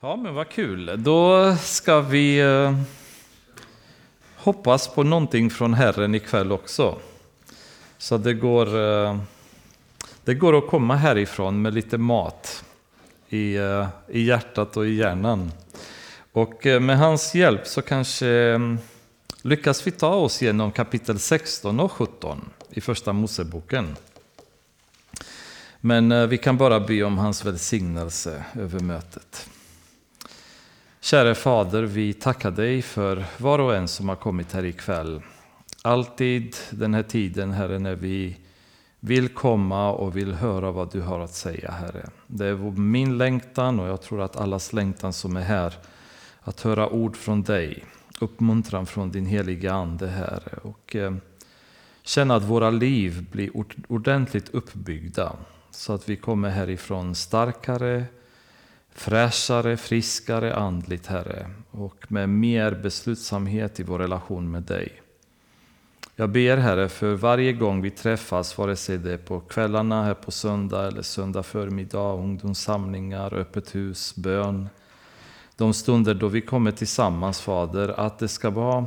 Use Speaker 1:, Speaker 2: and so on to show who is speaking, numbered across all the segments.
Speaker 1: Ja, men vad kul. Då ska vi eh, hoppas på någonting från Herren ikväll också. Så det går, eh, det går att komma härifrån med lite mat i, eh, i hjärtat och i hjärnan. Och med hans hjälp så kanske lyckas vi ta oss igenom kapitel 16 och 17 i Första Moseboken. Men vi kan bara be om hans välsignelse över mötet. Käre Fader, vi tackar dig för var och en som har kommit här ikväll. Alltid den här tiden, Herre, när vi vill komma och vill höra vad du har att säga, Herre. Det är min längtan och jag tror att allas längtan som är här, att höra ord från dig, uppmuntran från din heliga Ande, Herre. Och eh, känna att våra liv blir ordentligt uppbyggda så att vi kommer härifrån starkare, fräschare, friskare andligt, Herre, och med mer beslutsamhet i vår relation med dig. Jag ber, Herre, för varje gång vi träffas, vare sig det är på kvällarna här på söndag eller söndag förmiddag, ungdomssamlingar, öppet hus, bön, de stunder då vi kommer tillsammans, Fader, att det ska vara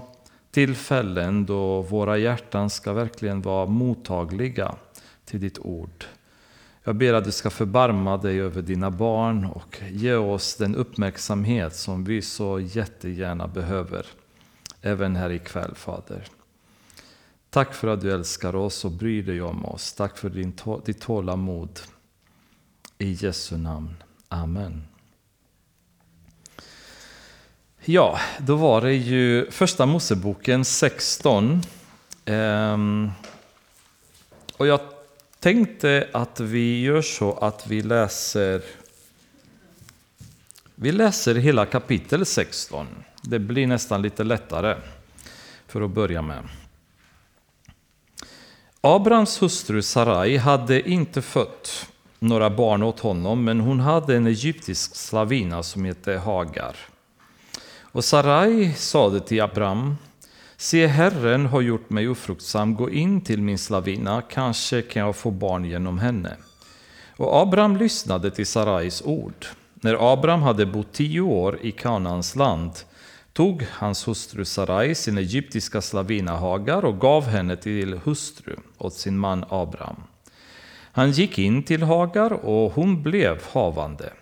Speaker 1: tillfällen då våra hjärtan ska verkligen vara mottagliga till ditt ord. Jag ber att du ska förbarma dig över dina barn och ge oss den uppmärksamhet som vi så jättegärna behöver. Även här ikväll, Fader. Tack för att du älskar oss och bryr dig om oss. Tack för din, ditt tålamod. I Jesu namn. Amen. Ja, då var det ju första Moseboken 16. Ehm, och jag tänkte att vi gör så att vi läser vi läser hela kapitel 16. Det blir nästan lite lättare för att börja med. Abrahams hustru Sarai hade inte fött några barn åt honom, men hon hade en egyptisk slavina som hette Hagar. Och Sarai sade till Abraham, Se, Herren har gjort mig ofruktsam, gå in till min slavina, kanske kan jag få barn genom henne. Och Abraham lyssnade till Sarais ord. När Abraham hade bott tio år i Kanaans land tog hans hustru Sarai sin egyptiska slavina Hagar och gav henne till hustru åt sin man Abraham. Han gick in till Hagar och hon blev havande.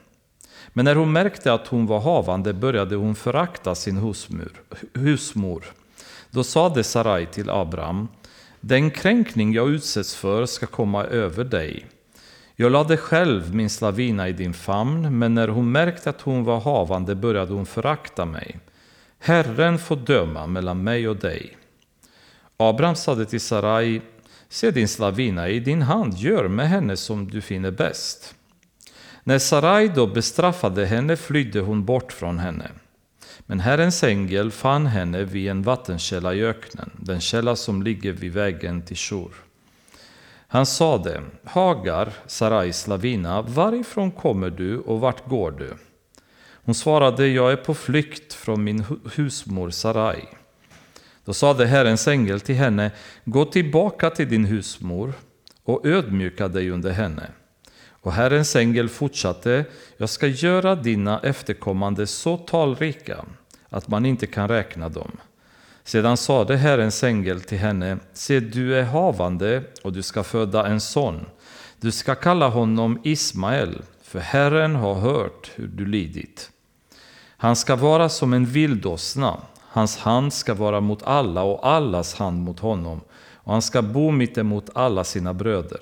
Speaker 1: Men när hon märkte att hon var havande började hon förakta sin husmur, husmor. Då sade Sarai till Abraham, den kränkning jag utsätts för ska komma över dig. Jag lade själv min slavina i din famn, men när hon märkte att hon var havande började hon förakta mig. Herren får döma mellan mig och dig. Abraham sade till Sarai, se din slavina i din hand, gör med henne som du finner bäst. När Sarai då bestraffade henne flydde hon bort från henne. Men Herrens ängel fann henne vid en vattenkälla i öknen, den källa som ligger vid vägen till Shur. Han sade, Hagar, Sarai slavina, varifrån kommer du och vart går du? Hon svarade, jag är på flykt från min husmor Sarai. Då sade Herrens ängel till henne, gå tillbaka till din husmor och ödmjuka dig under henne. Och Herrens ängel fortsatte, jag ska göra dina efterkommande så talrika att man inte kan räkna dem. Sedan sade Herrens ängel till henne, se du är havande och du ska föda en son. Du ska kalla honom Ismael, för Herren har hört hur du lidit. Han ska vara som en vildåsna, hans hand ska vara mot alla och allas hand mot honom, och han ska bo mittemot alla sina bröder.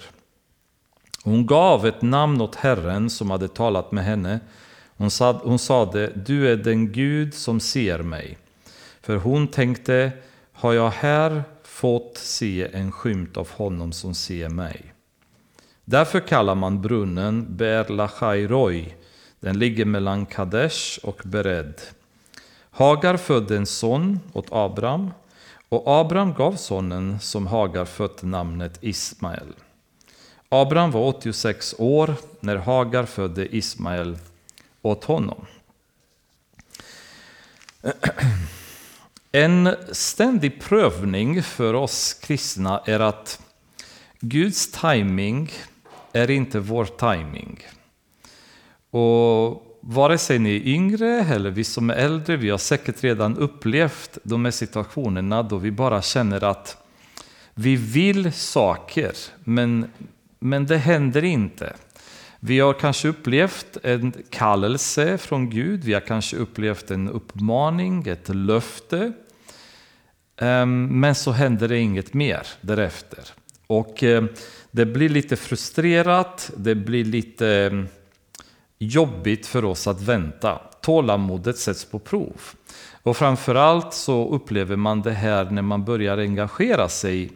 Speaker 1: Hon gav ett namn åt Herren som hade talat med henne. Hon, sa, hon sade, du är den Gud som ser mig. För hon tänkte, har jag här fått se en skymt av honom som ser mig? Därför kallar man brunnen Ber Lachairoi. Den ligger mellan Kadesh och Bered. Hagar födde en son åt Abraham och Abraham gav sonen som Hagar fött namnet Ismael. Abraham var 86 år när Hagar födde Ismael åt honom. En ständig prövning för oss kristna är att Guds timing är inte vår timing. Och vare sig ni är yngre eller vi som är äldre, vi har säkert redan upplevt de här situationerna då vi bara känner att vi vill saker, men, men det händer inte. Vi har kanske upplevt en kallelse från Gud, vi har kanske upplevt en uppmaning, ett löfte. Ehm, men så händer det inget mer därefter. Och eh, det blir lite frustrerat, det blir lite ehm, jobbigt för oss att vänta. Tålamodet sätts på prov. Och framförallt så upplever man det här när man börjar engagera sig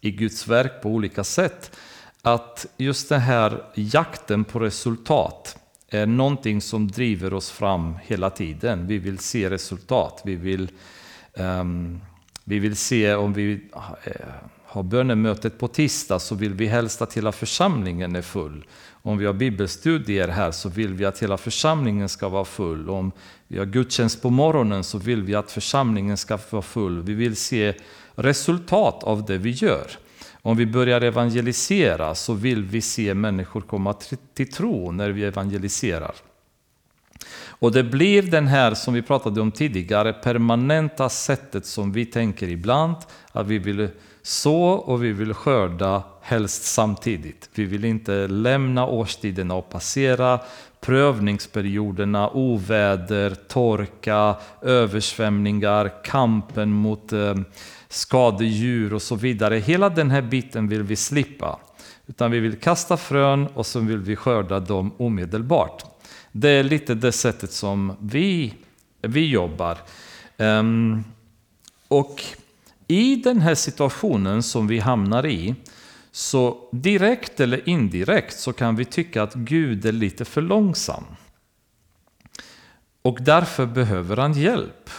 Speaker 1: i Guds verk på olika sätt. Att just den här jakten på resultat är någonting som driver oss fram hela tiden. Vi vill se resultat. Vi vill, um, vi vill se om vi eh, har bönemötet på tisdag så vill vi helst att hela församlingen är full. Om vi har bibelstudier här så vill vi att hela församlingen ska vara full. Om vi har gudstjänst på morgonen så vill vi att församlingen ska vara full. Vi vill se resultat av det vi gör. Om vi börjar evangelisera så vill vi se människor komma till tro när vi evangeliserar. Och det blir den här, som vi pratade om tidigare, permanenta sättet som vi tänker ibland, att vi vill så och vi vill skörda helst samtidigt. Vi vill inte lämna årstiderna och passera prövningsperioderna, oväder, torka, översvämningar, kampen mot eh, skadedjur och så vidare. Hela den här biten vill vi slippa. Utan vi vill kasta frön och så vill vi skörda dem omedelbart. Det är lite det sättet som vi, vi jobbar. Um, och i den här situationen som vi hamnar i, så direkt eller indirekt så kan vi tycka att Gud är lite för långsam. Och därför behöver han hjälp.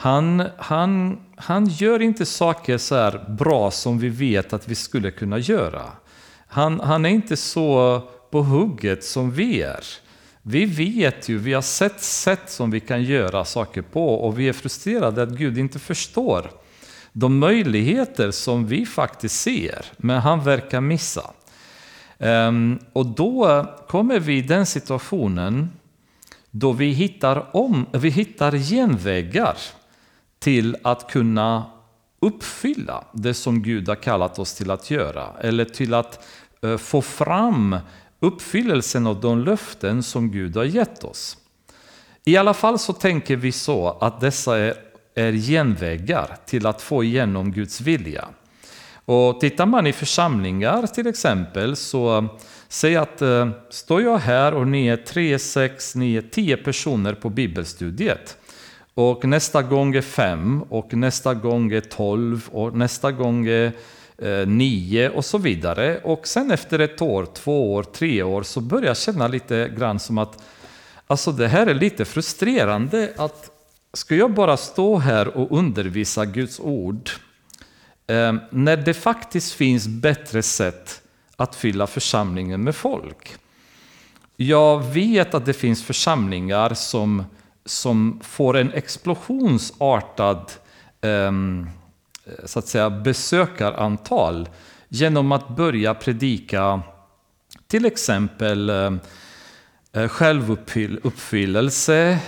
Speaker 1: Han, han, han gör inte saker så här bra som vi vet att vi skulle kunna göra. Han, han är inte så på hugget som vi är. Vi vet ju, vi har sett sätt som vi kan göra saker på och vi är frustrerade att Gud inte förstår de möjligheter som vi faktiskt ser, men han verkar missa. Ehm, och då kommer vi i den situationen då vi hittar, om, vi hittar genvägar till att kunna uppfylla det som Gud har kallat oss till att göra. Eller till att eh, få fram uppfyllelsen av de löften som Gud har gett oss. I alla fall så tänker vi så att dessa är, är genvägar till att få igenom Guds vilja. Och tittar man i församlingar till exempel så eh, säg att eh, står jag här och ni är tre, sex, nio, tio personer på bibelstudiet. Och nästa gång är fem och nästa gång är tolv och nästa gång är eh, nio och så vidare. Och sen efter ett år, två år, tre år så börjar jag känna lite grann som att alltså det här är lite frustrerande att ska jag bara stå här och undervisa Guds ord eh, när det faktiskt finns bättre sätt att fylla församlingen med folk. Jag vet att det finns församlingar som som får en explosionsartad ehm, så att säga, besökarantal genom att börja predika till exempel eh, eh, självuppfyllelse,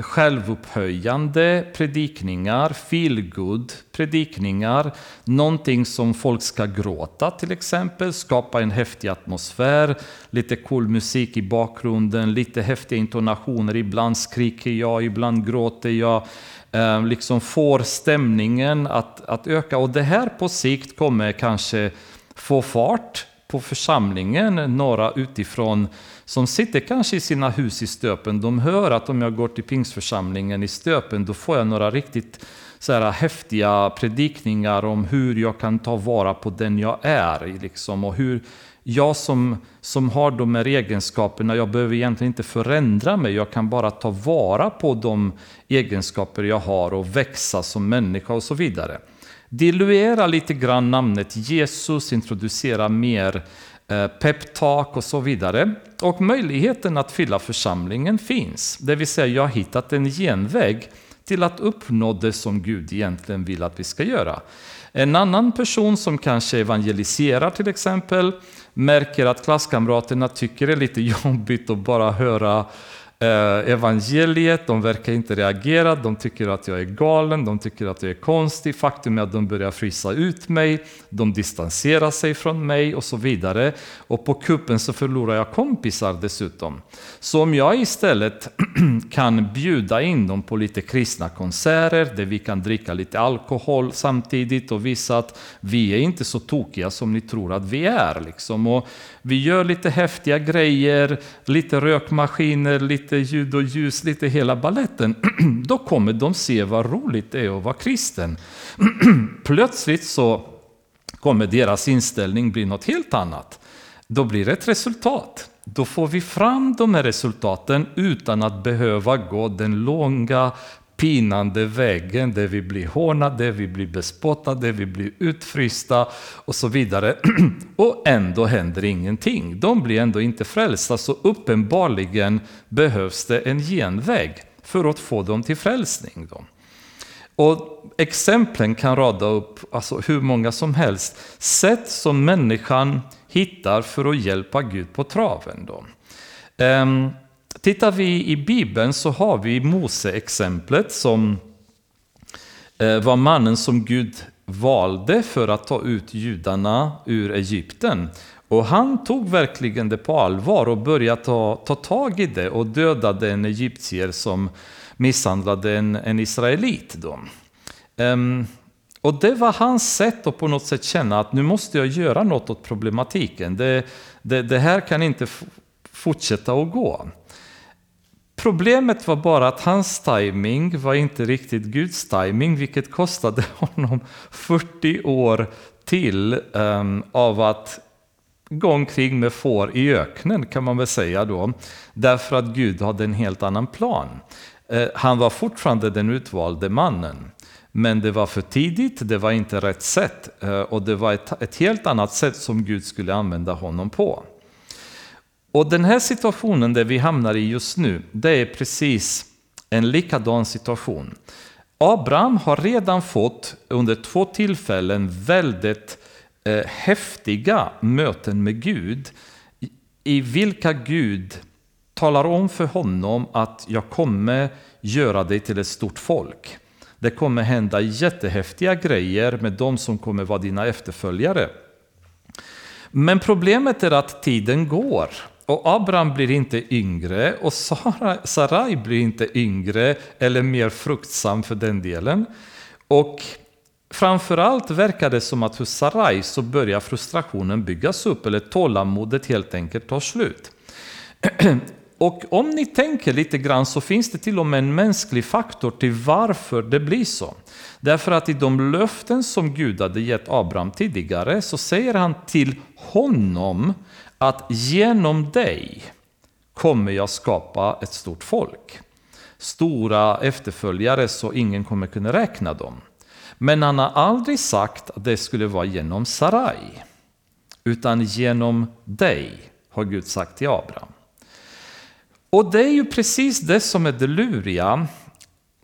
Speaker 1: självupphöjande predikningar, feelgood predikningar, någonting som folk ska gråta till exempel, skapa en häftig atmosfär, lite cool musik i bakgrunden, lite häftiga intonationer, ibland skriker jag, ibland gråter jag, eh, liksom får stämningen att, att öka. Och det här på sikt kommer kanske få fart på församlingen, några utifrån som sitter kanske i sina hus i Stöpen, de hör att om jag går till pingstförsamlingen i Stöpen, då får jag några riktigt så här häftiga predikningar om hur jag kan ta vara på den jag är. Liksom, och hur jag som, som har de här egenskaperna, jag behöver egentligen inte förändra mig, jag kan bara ta vara på de egenskaper jag har och växa som människa och så vidare. Diluera lite grann namnet Jesus, introducera mer Eh, Eh, peptalk och så vidare. Och möjligheten att fylla församlingen finns. Det vill säga, jag har hittat en genväg till att uppnå det som Gud egentligen vill att vi ska göra. En annan person som kanske evangeliserar till exempel, märker att klasskamraterna tycker det är lite jobbigt att bara höra Eh, evangeliet, de verkar inte reagera, de tycker att jag är galen, de tycker att jag är konstig, faktum är att de börjar frysa ut mig, de distanserar sig från mig och så vidare. Och på kuppen så förlorar jag kompisar dessutom. Så om jag istället kan bjuda in dem på lite kristna konserter där vi kan dricka lite alkohol samtidigt och visa att vi är inte så tokiga som ni tror att vi är. Liksom. Och vi gör lite häftiga grejer, lite rökmaskiner, lite ljud och ljus, lite hela balletten. Då kommer de se vad roligt det är att vara kristen. Plötsligt så kommer deras inställning bli något helt annat. Då blir det ett resultat. Då får vi fram de här resultaten utan att behöva gå den långa pinande vägen där vi blir hånade, vi blir bespottade, vi blir utfrysta och så vidare. Och ändå händer ingenting. De blir ändå inte frälsta, så uppenbarligen behövs det en genväg för att få dem till frälsning. Då. Och exemplen kan rada upp alltså hur många som helst. Sätt som människan hittar för att hjälpa Gud på traven. Då. Um, Tittar vi i Bibeln så har vi Mose-exemplet som eh, var mannen som Gud valde för att ta ut judarna ur Egypten. Och han tog verkligen det på allvar och började ta, ta tag i det och dödade en egyptier som misshandlade en, en israelit. Då. Um, och det var hans sätt att på något sätt känna att nu måste jag göra något åt problematiken. Det, det, det här kan inte fortsätta att gå. Problemet var bara att hans timing var inte riktigt Guds timing, vilket kostade honom 40 år till um, av att gå omkring med får i öknen kan man väl säga då. Därför att Gud hade en helt annan plan. Uh, han var fortfarande den utvalde mannen. Men det var för tidigt, det var inte rätt sätt uh, och det var ett, ett helt annat sätt som Gud skulle använda honom på. Och den här situationen där vi hamnar i just nu, det är precis en likadan situation. Abraham har redan fått under två tillfällen väldigt eh, häftiga möten med Gud, i vilka Gud talar om för honom att jag kommer göra dig till ett stort folk. Det kommer hända jättehäftiga grejer med de som kommer vara dina efterföljare. Men problemet är att tiden går och Abraham blir inte yngre och Sarai blir inte yngre eller mer fruktsam för den delen. Och framförallt verkar det som att hos Sarai så börjar frustrationen byggas upp eller tålamodet helt enkelt tar slut. Och om ni tänker lite grann så finns det till och med en mänsklig faktor till varför det blir så. Därför att i de löften som Gud hade gett Abraham tidigare så säger han till honom att genom dig kommer jag skapa ett stort folk. Stora efterföljare så ingen kommer kunna räkna dem. Men han har aldrig sagt att det skulle vara genom Sarai. Utan genom dig, har Gud sagt till Abraham. Och det är ju precis det som är det luriga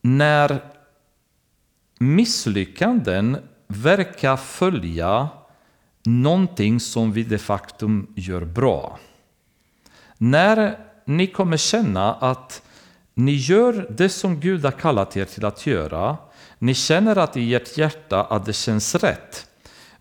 Speaker 1: när misslyckanden verkar följa någonting som vi de facto gör bra. När ni kommer känna att ni gör det som Gud har kallat er till att göra, ni känner att i ert hjärta att det känns rätt,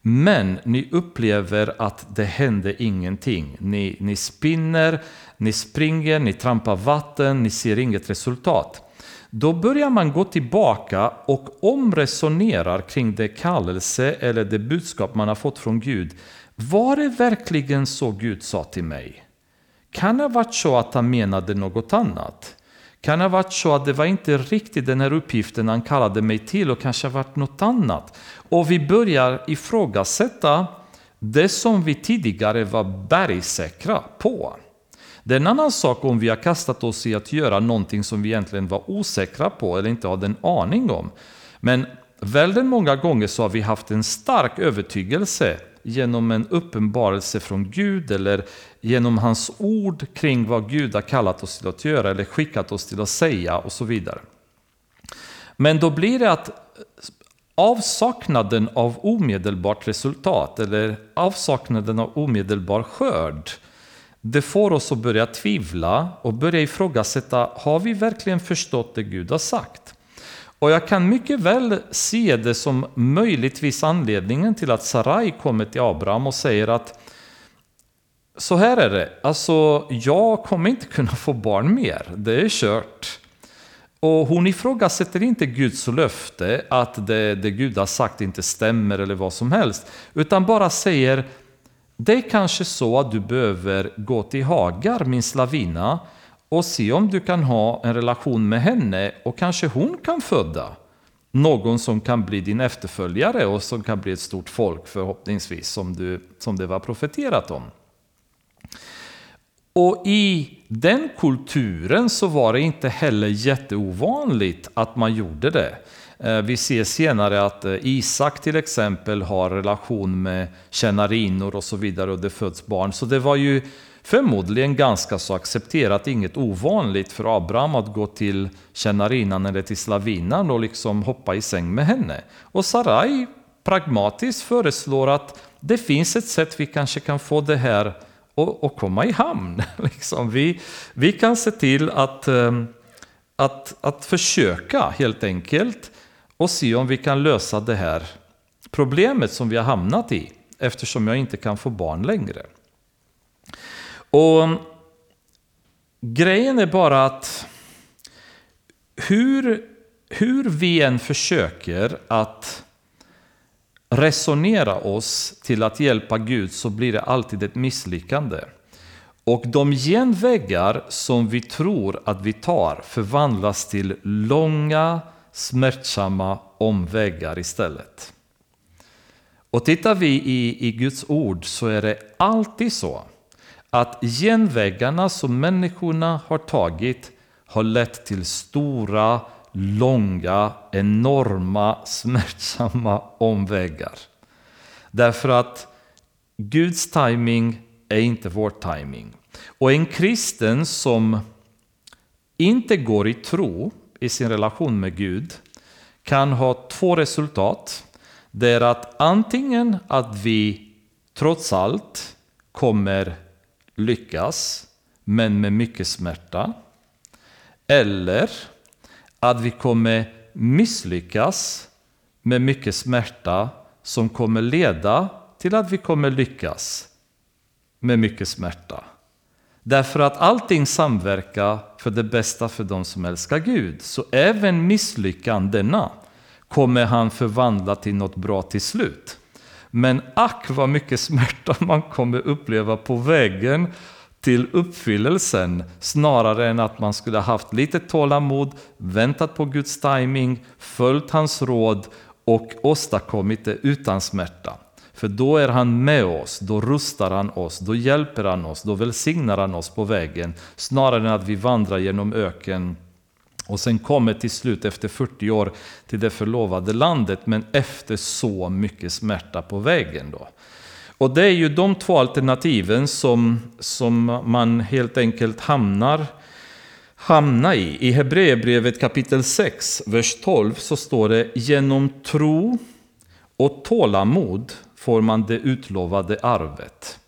Speaker 1: men ni upplever att det händer ingenting. Ni, ni spinner, ni springer, ni trampar vatten, ni ser inget resultat. Då börjar man gå tillbaka och omresonerar kring det kallelse eller det budskap man har fått från Gud. Var det verkligen så Gud sa till mig? Kan det ha varit så att han menade något annat? Kan det ha varit så att det var inte riktigt den här uppgiften han kallade mig till och kanske varit något annat? Och vi börjar ifrågasätta det som vi tidigare var bergsäkra på. Det är en annan sak om vi har kastat oss i att göra någonting som vi egentligen var osäkra på eller inte hade en aning om. Men väldigt många gånger så har vi haft en stark övertygelse genom en uppenbarelse från Gud eller genom hans ord kring vad Gud har kallat oss till att göra eller skickat oss till att säga och så vidare. Men då blir det att avsaknaden av omedelbart resultat eller avsaknaden av omedelbar skörd, det får oss att börja tvivla och börja ifrågasätta, har vi verkligen förstått det Gud har sagt? Och jag kan mycket väl se det som möjligtvis anledningen till att Sarai kommer till Abraham och säger att så här är det, alltså jag kommer inte kunna få barn mer, det är kört. Och hon ifrågasätter inte Guds löfte att det, det Gud har sagt inte stämmer eller vad som helst, utan bara säger det är kanske så att du behöver gå till Hagar, min slavina, och se om du kan ha en relation med henne och kanske hon kan föda någon som kan bli din efterföljare och som kan bli ett stort folk förhoppningsvis som, du, som det var profeterat om. Och i den kulturen så var det inte heller jätteovanligt att man gjorde det. Eh, vi ser senare att eh, Isak till exempel har relation med tjänarinnor och så vidare och det föds barn. Så det var ju förmodligen ganska så accepterat, inget ovanligt för Abraham att gå till tjänarinnan eller till slavinnan och liksom hoppa i säng med henne. Och Sarai pragmatiskt föreslår att det finns ett sätt vi kanske kan få det här att komma i hamn. Liksom vi, vi kan se till att, eh, att, att försöka helt enkelt och se om vi kan lösa det här problemet som vi har hamnat i eftersom jag inte kan få barn längre. Och Grejen är bara att hur, hur vi än försöker att resonera oss till att hjälpa Gud så blir det alltid ett misslyckande. Och de genvägar som vi tror att vi tar förvandlas till långa, smärtsamma omvägar istället. Och tittar vi i, i Guds ord så är det alltid så att genvägarna som människorna har tagit har lett till stora, långa, enorma, smärtsamma omvägar. Därför att Guds timing är inte vår timing. Och en kristen som inte går i tro i sin relation med Gud kan ha två resultat. Det är att antingen att vi trots allt kommer lyckas, men med mycket smärta. Eller att vi kommer misslyckas med mycket smärta som kommer leda till att vi kommer lyckas med mycket smärta. Därför att allting samverkar för det bästa för de som älskar Gud. Så även misslyckandena kommer han förvandla till något bra till slut. Men ack vad mycket smärta man kommer uppleva på vägen till uppfyllelsen snarare än att man skulle haft lite tålamod, väntat på Guds timing, följt hans råd och åstadkommit det utan smärta. För då är han med oss, då rustar han oss, då hjälper han oss, då välsignar han oss på vägen snarare än att vi vandrar genom öken och sen kommer till slut efter 40 år till det förlovade landet men efter så mycket smärta på vägen. Då. Och det är ju de två alternativen som, som man helt enkelt hamnar, hamnar i. I Hebreerbrevet kapitel 6, vers 12 så står det genom tro och tålamod får man det utlovade arvet.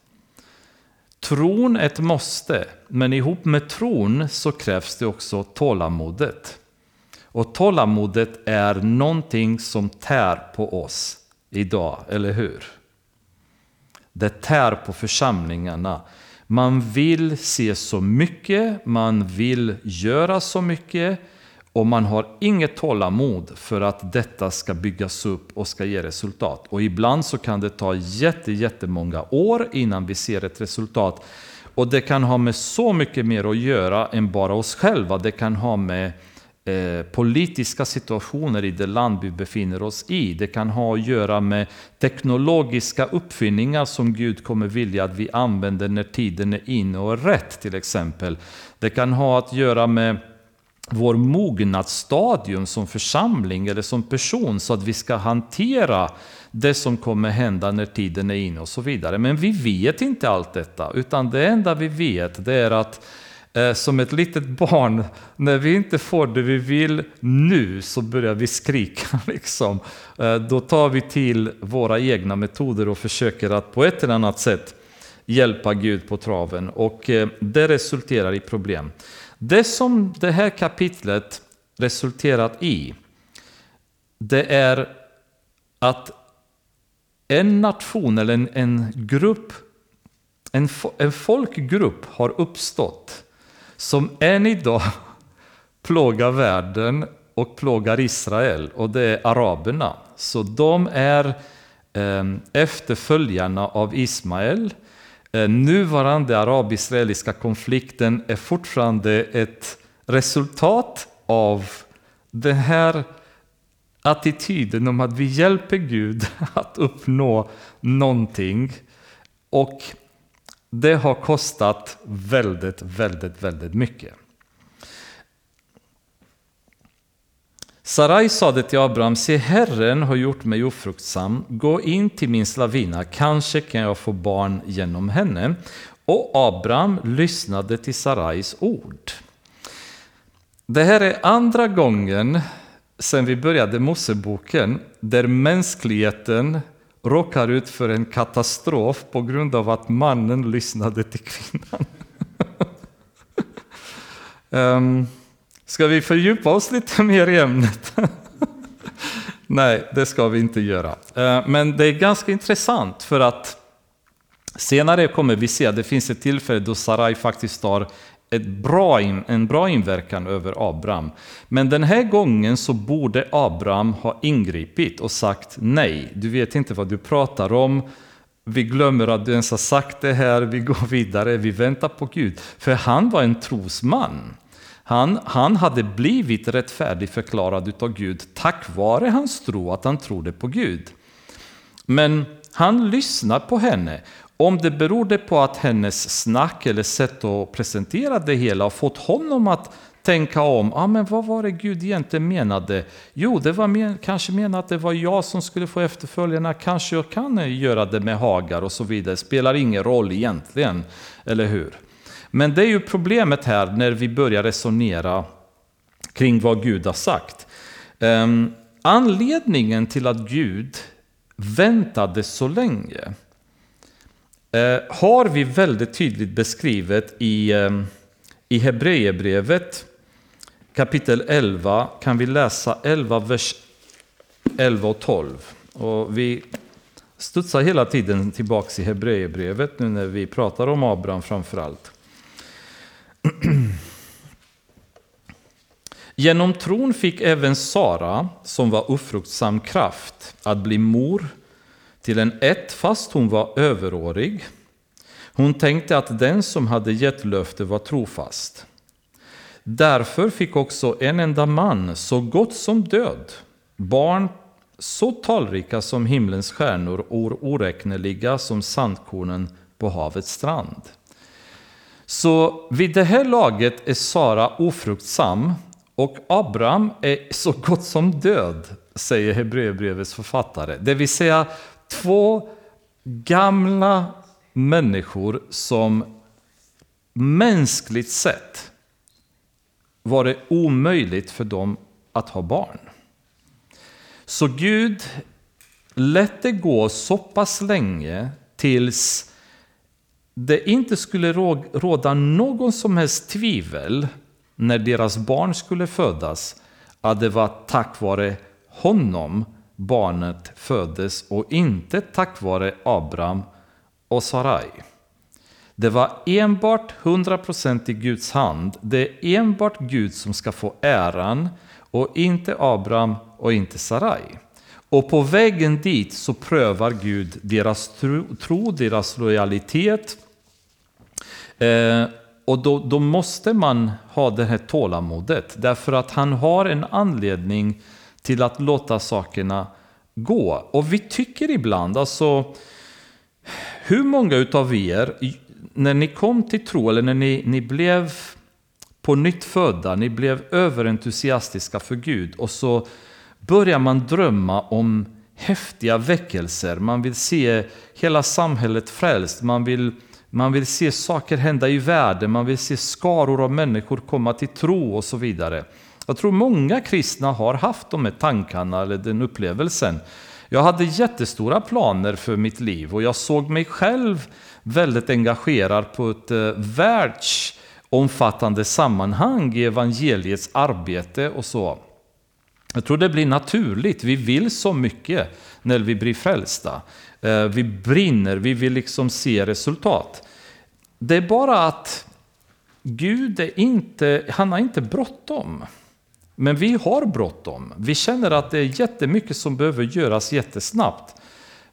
Speaker 1: Tron är ett måste, men ihop med tron så krävs det också tålamodet. Och tålamodet är någonting som tär på oss idag, eller hur? Det tär på församlingarna. Man vill se så mycket, man vill göra så mycket och man har inget tålamod för att detta ska byggas upp och ska ge resultat. Och ibland så kan det ta jätte, jättemånga år innan vi ser ett resultat. Och det kan ha med så mycket mer att göra än bara oss själva. Det kan ha med eh, politiska situationer i det land vi befinner oss i. Det kan ha att göra med teknologiska uppfinningar som Gud kommer vilja att vi använder när tiden är inne och är rätt till exempel. Det kan ha att göra med vår mognadsstadium som församling eller som person så att vi ska hantera det som kommer hända när tiden är inne och så vidare. Men vi vet inte allt detta, utan det enda vi vet det är att Eh, som ett litet barn, när vi inte får det vi vill nu så börjar vi skrika. Liksom. Eh, då tar vi till våra egna metoder och försöker att på ett eller annat sätt hjälpa Gud på traven. Och eh, det resulterar i problem. Det som det här kapitlet resulterat i, det är att en nation eller en, en grupp, en, en folkgrupp har uppstått som än idag plågar världen och plågar Israel och det är araberna. Så de är eh, efterföljarna av Ismael. Eh, nuvarande arab-israeliska konflikten är fortfarande ett resultat av den här attityden om att vi hjälper Gud att uppnå någonting. Och det har kostat väldigt, väldigt, väldigt mycket. Sarai sade till Abraham, se Herren har gjort mig ofruktsam, gå in till min slavina, kanske kan jag få barn genom henne. Och Abraham lyssnade till Sarais ord. Det här är andra gången sedan vi började Moseboken där mänskligheten råkar ut för en katastrof på grund av att mannen lyssnade till kvinnan. um, ska vi fördjupa oss lite mer i ämnet? Nej, det ska vi inte göra. Eh, men det är ganska intressant för att senare kommer vi se att det finns ett tillfälle då Sarai faktiskt har ett bra, en bra inverkan över Abraham. Men den här gången så borde Abraham ha ingripit och sagt nej, du vet inte vad du pratar om, vi glömmer att du ens har sagt det här, vi går vidare, vi väntar på Gud. För han var en trosman. Han, han hade blivit rättfärdig förklarad av Gud tack vare hans tro, att han trodde på Gud. Men han lyssnar på henne om det berodde på att hennes snack eller sätt att presentera det hela har fått honom att tänka om, ah, men vad var det Gud egentligen menade? Jo, det var men, kanske menat att det var jag som skulle få efterföljarna, kanske jag kan göra det med Hagar och så vidare, spelar ingen roll egentligen, eller hur? Men det är ju problemet här när vi börjar resonera kring vad Gud har sagt. Ehm, anledningen till att Gud väntade så länge eh, har vi väldigt tydligt beskrivet i, ehm, i Hebreerbrevet kapitel 11 kan vi läsa 11 vers 11 och 12. Och vi studsar hela tiden tillbaks i Hebreerbrevet nu när vi pratar om Abraham framför allt. Genom tron fick även Sara, som var ofruktsam kraft, att bli mor till en ett fast hon var överårig. Hon tänkte att den som hade gett löfte var trofast. Därför fick också en enda man, så gott som död, barn så talrika som himlens stjärnor och oräkneliga som sandkornen på havets strand. Så vid det här laget är Sara ofruktsam och Abraham är så gott som död, säger Hebreerbrevets författare. Det vill säga, två gamla människor som mänskligt sett var det omöjligt för dem att ha barn. Så Gud lät det gå så pass länge tills det inte skulle råda någon som helst tvivel när deras barn skulle födas att det var tack vare honom barnet föddes och inte tack vare Abraham och Sarai. Det var enbart 100% i Guds hand. Det är enbart Gud som ska få äran och inte Abraham och inte Sarai. Och på vägen dit så prövar Gud deras tro, tro deras lojalitet. Eh, och då, då, måste man ha det här tålamodet, därför att han har en anledning till att låta sakerna gå. Och vi tycker ibland, alltså hur många utav er, när ni kom till tro eller när ni, ni blev på nytt födda, ni blev överentusiastiska för Gud och så börjar man drömma om häftiga väckelser, man vill se hela samhället frälst, man vill man vill se saker hända i världen, man vill se skaror av människor komma till tro och så vidare. Jag tror många kristna har haft de här tankarna eller den upplevelsen. Jag hade jättestora planer för mitt liv och jag såg mig själv väldigt engagerad på ett eh, världsomfattande sammanhang i evangeliets arbete och så. Jag tror det blir naturligt. Vi vill så mycket när vi blir frälsta. Eh, vi brinner, vi vill liksom se resultat. Det är bara att Gud är inte, han har inte bråttom. Men vi har bråttom. Vi känner att det är jättemycket som behöver göras jättesnabbt.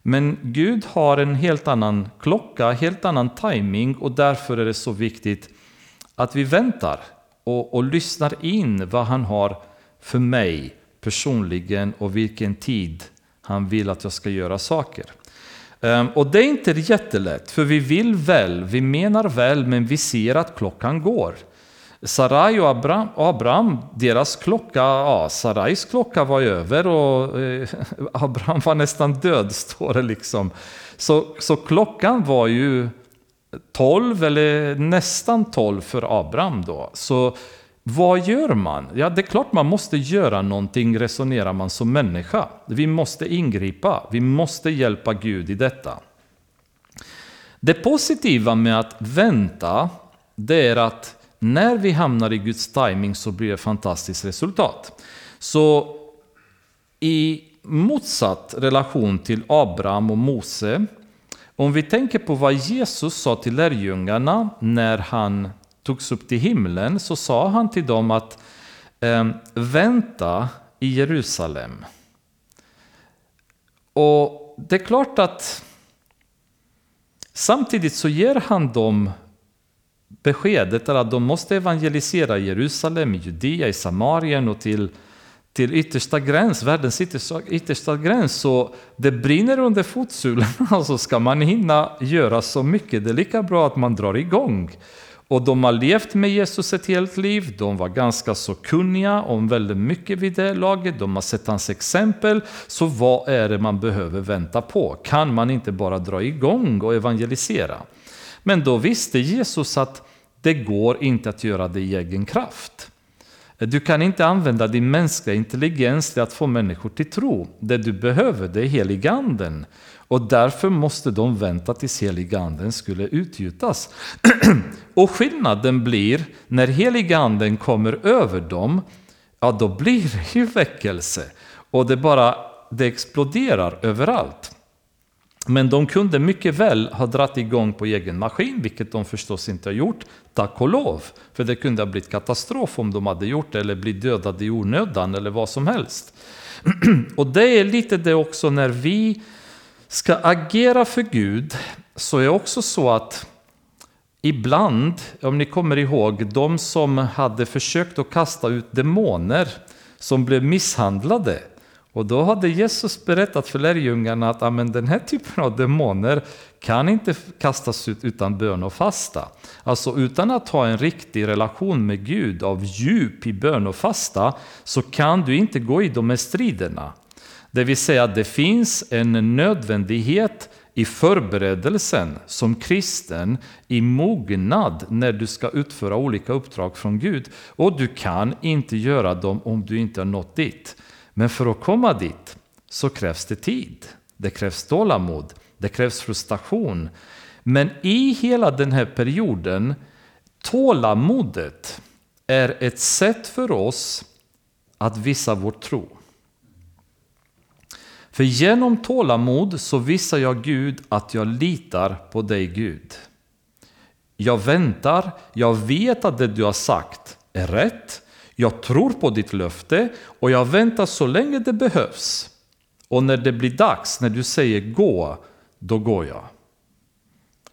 Speaker 1: Men Gud har en helt annan klocka, helt annan timing och därför är det så viktigt att vi väntar och, och lyssnar in vad han har för mig personligen och vilken tid han vill att jag ska göra saker. Ehm, och det är inte jättelätt, för vi vill väl, vi menar väl, men vi ser att klockan går. Sarai och Abraham, Abraham, deras klocka, ja, Sarais klocka var över och eh, Abraham var nästan död, står det liksom. Så, så klockan var ju 12 eller nästan 12 för Abraham då. Så vad gör man? Ja, det är klart man måste göra någonting, resonerar man som människa. Vi måste ingripa, vi måste hjälpa Gud i detta. Det positiva med att vänta, det är att när vi hamnar i Guds timing så blir det fantastiskt resultat. Så i motsatt relation till Abraham och Mose, om vi tänker på vad Jesus sa till lärjungarna när han togs upp till himlen, så sa han till dem att eh, vänta i Jerusalem. Och det är klart att samtidigt så ger han dem beskedet att de måste evangelisera Jerusalem, i Judea, i Samarien och till, till yttersta gräns, världens yttersta, yttersta gräns. Så det brinner under fotsulorna, alltså ska man hinna göra så mycket. Det är lika bra att man drar igång. Och de har levt med Jesus ett helt liv, de var ganska så kunniga om väldigt mycket vid det laget, de har sett hans exempel. Så vad är det man behöver vänta på? Kan man inte bara dra igång och evangelisera? Men då visste Jesus att det går inte att göra det i egen kraft. Du kan inte använda din mänskliga intelligens till att få människor till tro. Det du behöver det är heliganden. Och därför måste de vänta tills heliganden skulle utgjutas. och skillnaden blir, när heliganden kommer över dem, ja då blir det ju väckelse. Och det bara, det exploderar överallt. Men de kunde mycket väl ha dratt igång på egen maskin, vilket de förstås inte har gjort, tack och lov. För det kunde ha blivit katastrof om de hade gjort det, eller blivit dödade i onödan, eller vad som helst. och det är lite det också när vi ska agera för Gud, så är det också så att ibland, om ni kommer ihåg, de som hade försökt att kasta ut demoner, som blev misshandlade, och då hade Jesus berättat för lärjungarna att amen, den här typen av demoner kan inte kastas ut utan bön och fasta. Alltså utan att ha en riktig relation med Gud av djup i bön och fasta så kan du inte gå i de här striderna. Det vill säga att det finns en nödvändighet i förberedelsen som kristen, i mognad när du ska utföra olika uppdrag från Gud. Och du kan inte göra dem om du inte har nått dit. Men för att komma dit så krävs det tid. Det krävs tålamod. Det krävs frustration. Men i hela den här perioden, tålamodet är ett sätt för oss att visa vår tro. För genom tålamod så visar jag Gud att jag litar på dig Gud. Jag väntar, jag vet att det du har sagt är rätt. Jag tror på ditt löfte och jag väntar så länge det behövs. Och när det blir dags, när du säger gå, då går jag.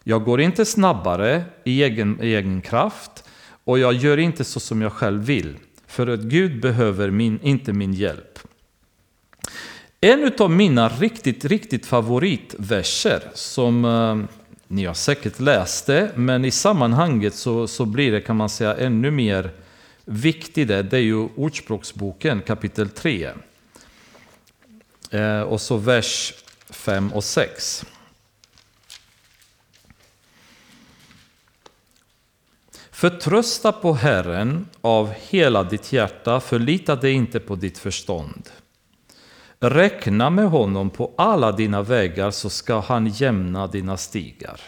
Speaker 1: Jag går inte snabbare i egen, i egen kraft och jag gör inte så som jag själv vill. För att Gud behöver min, inte min hjälp. En av mina riktigt, riktigt favoritverser som eh, ni har säkert läst det, men i sammanhanget så, så blir det kan man säga ännu mer viktigt. det, det är ju Ordspråksboken kapitel 3. Eh, och så vers 5 och 6. Förtrösta på Herren av hela ditt hjärta, förlita dig inte på ditt förstånd. Räkna med honom på alla dina vägar så ska han jämna dina stigar.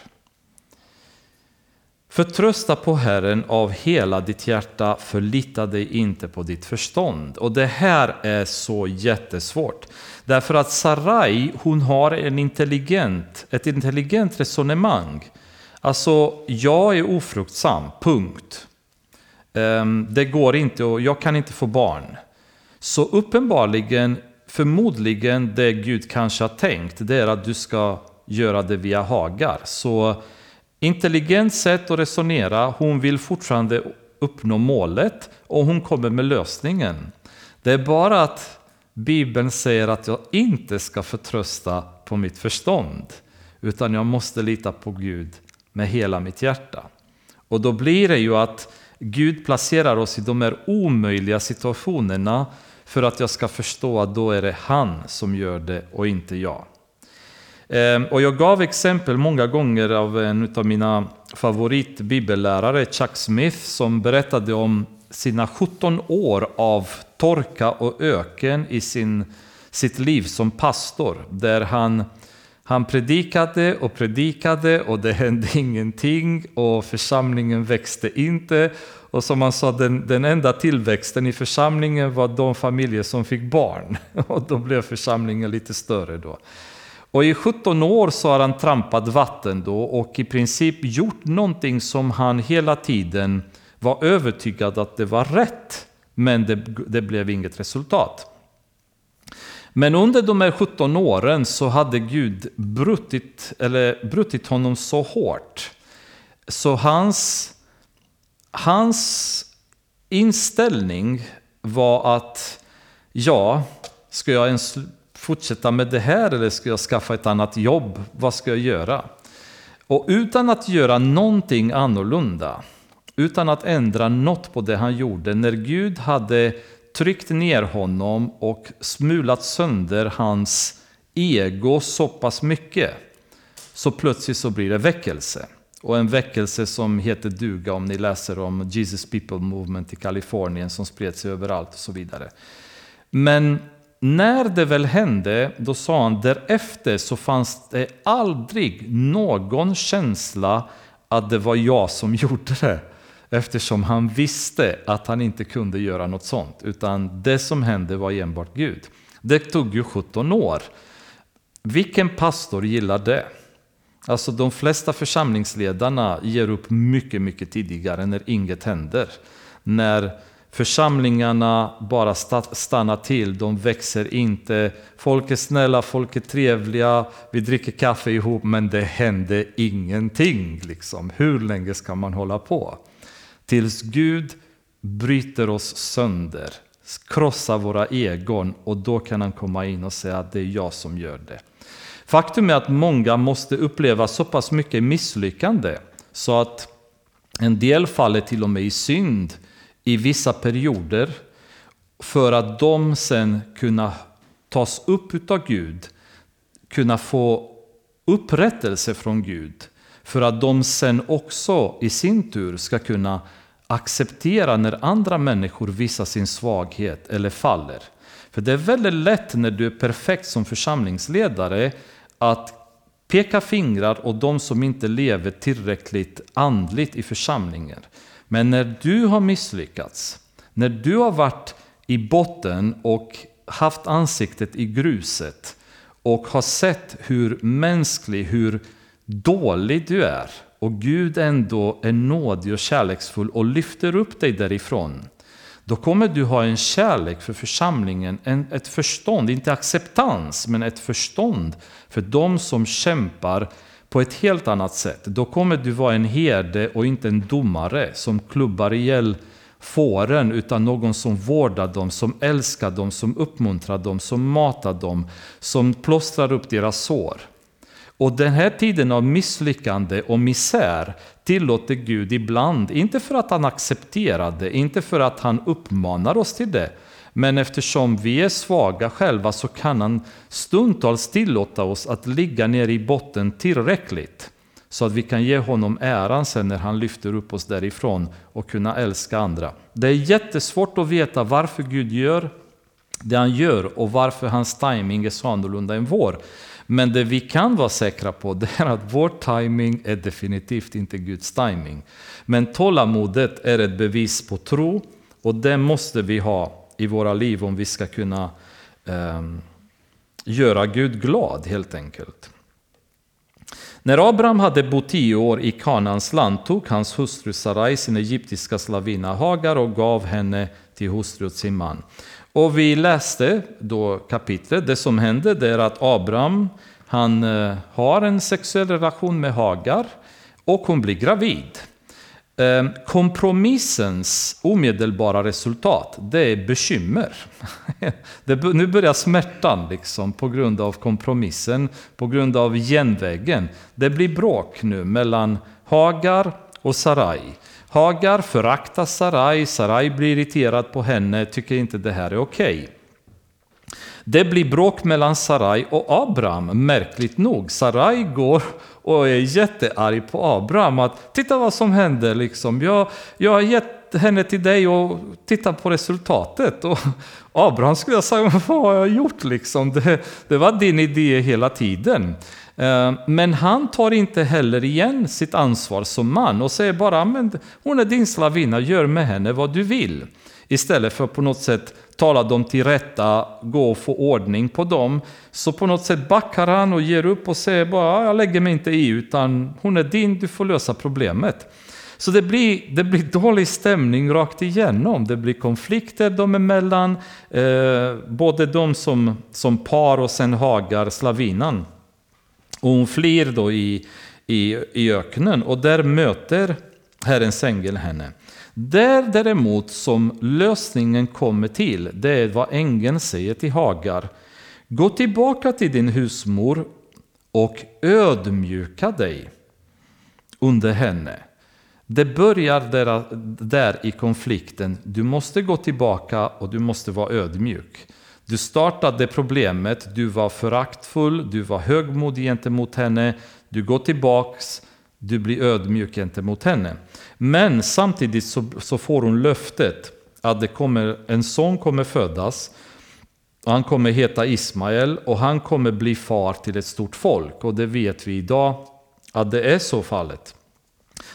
Speaker 1: Förtrösta på Herren av hela ditt hjärta, förlita dig inte på ditt förstånd. Och det här är så jättesvårt. Därför att Sarai, hon har en intelligent, ett intelligent resonemang. Alltså, jag är ofruktsam, punkt. Ehm, det går inte och jag kan inte få barn. Så uppenbarligen, förmodligen det Gud kanske har tänkt, det är att du ska göra det via Hagar. Så intelligent sätt att resonera, hon vill fortfarande uppnå målet och hon kommer med lösningen. Det är bara att Bibeln säger att jag inte ska förtrösta på mitt förstånd, utan jag måste lita på Gud med hela mitt hjärta. Och då blir det ju att Gud placerar oss i de här omöjliga situationerna för att jag ska förstå att då är det han som gör det och inte jag. Ehm, och jag gav exempel många gånger av en av mina favoritbibellärare, Chuck Smith, som berättade om sina 17 år av torka och öken i sin, sitt liv som pastor, där han han predikade och predikade och det hände ingenting och församlingen växte inte. Och som han sa, den, den enda tillväxten i församlingen var de familjer som fick barn. Och då blev församlingen lite större då. Och i 17 år så har han trampat vatten då och i princip gjort någonting som han hela tiden var övertygad att det var rätt. Men det, det blev inget resultat. Men under de här 17 åren så hade Gud brutit, eller brutit honom så hårt. Så hans, hans inställning var att ja, ska jag ens fortsätta med det här eller ska jag skaffa ett annat jobb? Vad ska jag göra? Och utan att göra någonting annorlunda, utan att ändra något på det han gjorde, när Gud hade tryckt ner honom och smulat sönder hans ego så pass mycket så plötsligt så blir det väckelse. Och en väckelse som heter duga om ni läser om Jesus People Movement i Kalifornien som spred sig överallt och så vidare. Men när det väl hände, då sa han därefter så fanns det aldrig någon känsla att det var jag som gjorde det. Eftersom han visste att han inte kunde göra något sånt. Utan det som hände var enbart Gud. Det tog ju 17 år. Vilken pastor gillar det? Alltså de flesta församlingsledarna ger upp mycket, mycket tidigare när inget händer. När församlingarna bara stannar till, de växer inte. Folk är snälla, folk är trevliga, vi dricker kaffe ihop men det händer ingenting. Liksom. Hur länge ska man hålla på? Tills Gud bryter oss sönder, krossar våra egon och då kan han komma in och säga att det är jag som gör det. Faktum är att många måste uppleva så pass mycket misslyckande så att en del faller till och med i synd i vissa perioder för att de sen kunna tas upp av Gud, kunna få upprättelse från Gud för att de sen också i sin tur ska kunna acceptera när andra människor visar sin svaghet eller faller. För det är väldigt lätt när du är perfekt som församlingsledare att peka fingrar åt de som inte lever tillräckligt andligt i församlingen. Men när du har misslyckats, när du har varit i botten och haft ansiktet i gruset och har sett hur mänsklig, hur dålig du är och Gud ändå är nådig och kärleksfull och lyfter upp dig därifrån, då kommer du ha en kärlek för församlingen, en, ett förstånd, inte acceptans, men ett förstånd för de som kämpar på ett helt annat sätt. Då kommer du vara en herde och inte en domare som klubbar ihjäl fåren, utan någon som vårdar dem, som älskar dem, som uppmuntrar dem, som matar dem, som plåstrar upp deras sår. Och den här tiden av misslyckande och misär tillåter Gud ibland, inte för att han accepterar det, inte för att han uppmanar oss till det, men eftersom vi är svaga själva så kan han stundtals tillåta oss att ligga ner i botten tillräckligt så att vi kan ge honom äran sen när han lyfter upp oss därifrån och kunna älska andra. Det är jättesvårt att veta varför Gud gör det han gör och varför hans timing är så annorlunda än vår. Men det vi kan vara säkra på det är att vår timing är definitivt inte Guds timing. Men tålamodet är ett bevis på tro och det måste vi ha i våra liv om vi ska kunna eh, göra Gud glad helt enkelt. När Abraham hade bott tio år i Kanans land tog hans hustru Sarai sin egyptiska slavinna Hagar och gav henne till hustru åt sin man. Och vi läste då kapitlet, det som hände det är att Abraham han eh, har en sexuell relation med Hagar och hon blir gravid. Ehm, kompromissens omedelbara resultat, det är bekymmer. nu börjar smärtan liksom på grund av kompromissen, på grund av genvägen. Det blir bråk nu mellan Hagar och Sarai. Hagar föraktar Sarai, Sarai blir irriterad på henne, tycker inte det här är okej. Okay. Det blir bråk mellan Sarai och Abraham, märkligt nog. Sarai går och är jättearg på Abraham. Att titta vad som händer liksom. Jag, jag har gett henne till dig och titta på resultatet. Och Abraham skulle jag säga, vad har jag gjort liksom? Det, det var din idé hela tiden. Eh, men han tar inte heller igen sitt ansvar som man och säger bara, men hon är din slavinna, gör med henne vad du vill. Istället för att på något sätt tala dem till rätta, gå och få ordning på dem. Så på något sätt backar han och ger upp och säger bara, jag lägger mig inte i, utan hon är din, du får lösa problemet. Så det blir, det blir dålig stämning rakt igenom. Det blir konflikter dem emellan, eh, både de som, som par och sen Hagar, slavinan. Och hon flyr då i, i, i öknen och där möter Herrens ängel henne. Där däremot som lösningen kommer till, det är vad ängeln säger till Hagar. Gå tillbaka till din husmor och ödmjuka dig under henne. Det börjar där, där i konflikten. Du måste gå tillbaka och du måste vara ödmjuk. Du startade problemet, du var föraktfull, du var högmodig gentemot henne. Du går tillbaks, du blir ödmjuk gentemot henne. Men samtidigt så, så får hon löftet att det kommer, en son kommer födas. Och han kommer heta Ismael och han kommer bli far till ett stort folk. Och det vet vi idag att det är så fallet.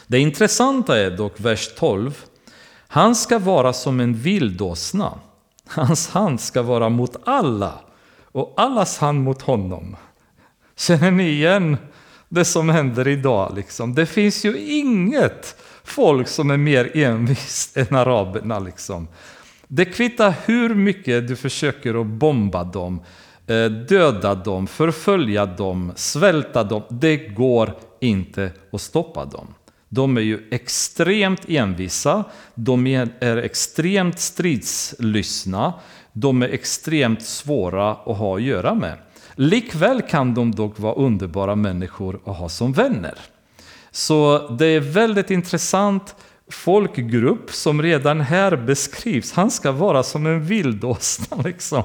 Speaker 1: Det intressanta är dock vers 12. Han ska vara som en vildåsna. Hans hand ska vara mot alla och allas hand mot honom. Känner ni igen det som händer idag? Liksom? Det finns ju inget folk som är mer envist än araberna. Liksom. Det kvittar hur mycket du försöker att bomba dem, eh, döda dem, förfölja dem, svälta dem. Det går inte att stoppa dem. De är ju extremt envisa, de är extremt stridslystna, de är extremt svåra att ha att göra med. Likväl kan de dock vara underbara människor att ha som vänner. Så det är väldigt intressant folkgrupp som redan här beskrivs. Han ska vara som en vildåsna liksom.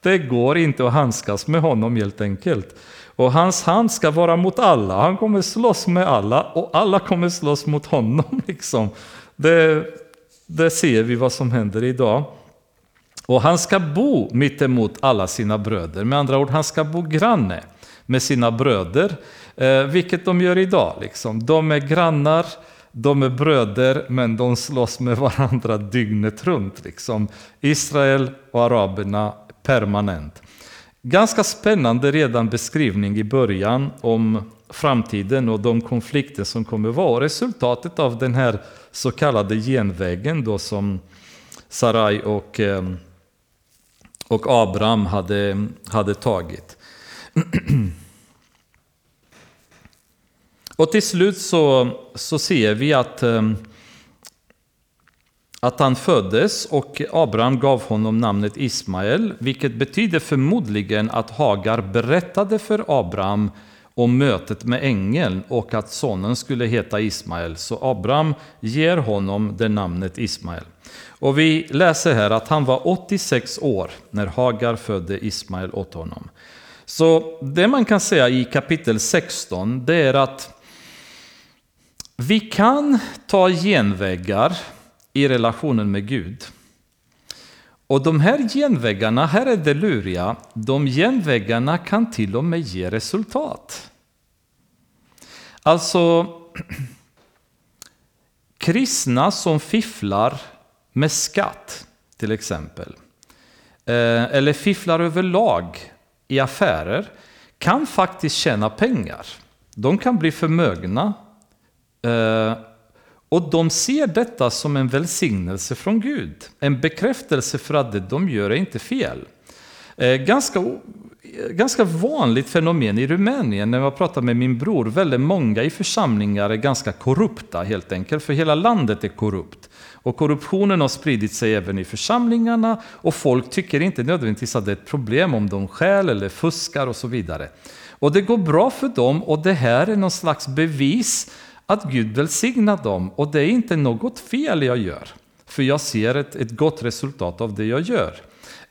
Speaker 1: Det går inte att handskas med honom helt enkelt. Och hans hand ska vara mot alla. Han kommer slåss med alla och alla kommer slåss mot honom. Liksom. Det, det ser vi vad som händer idag. Och han ska bo mittemot alla sina bröder. Med andra ord, han ska bo granne med sina bröder. Eh, vilket de gör idag. Liksom. De är grannar, de är bröder, men de slåss med varandra dygnet runt. Liksom. Israel och araberna permanent. Ganska spännande redan beskrivning i början om framtiden och de konflikter som kommer vara resultatet av den här så kallade genvägen då som Sarai och, ehm, och Abraham hade, hade tagit. Och till slut så, så ser vi att, eh, att han föddes och Abraham gav honom namnet Ismael, vilket betyder förmodligen att Hagar berättade för Abraham om mötet med ängeln och att sonen skulle heta Ismael. Så Abraham ger honom det namnet Ismael. Och vi läser här att han var 86 år när Hagar födde Ismael åt honom. Så det man kan säga i kapitel 16, det är att Vi kan ta genvägar i relationen med Gud. Och de här genvägarna, här är det luriga, de genvägarna kan till och med ge resultat. Alltså, kristna som fifflar med skatt, till exempel, eh, eller fifflar överlag i affärer, kan faktiskt tjäna pengar. De kan bli förmögna eh, och de ser detta som en välsignelse från Gud. En bekräftelse för att det de gör är inte fel. Eh, ganska, ganska vanligt fenomen i Rumänien när jag pratar med min bror. Väldigt många i församlingar är ganska korrupta helt enkelt, för hela landet är korrupt. Och korruptionen har spridit sig även i församlingarna och folk tycker inte nödvändigtvis att det är ett problem om de stjäl eller fuskar och så vidare. Och det går bra för dem och det här är någon slags bevis att Gud välsignar dem och det är inte något fel jag gör. För jag ser ett, ett gott resultat av det jag gör.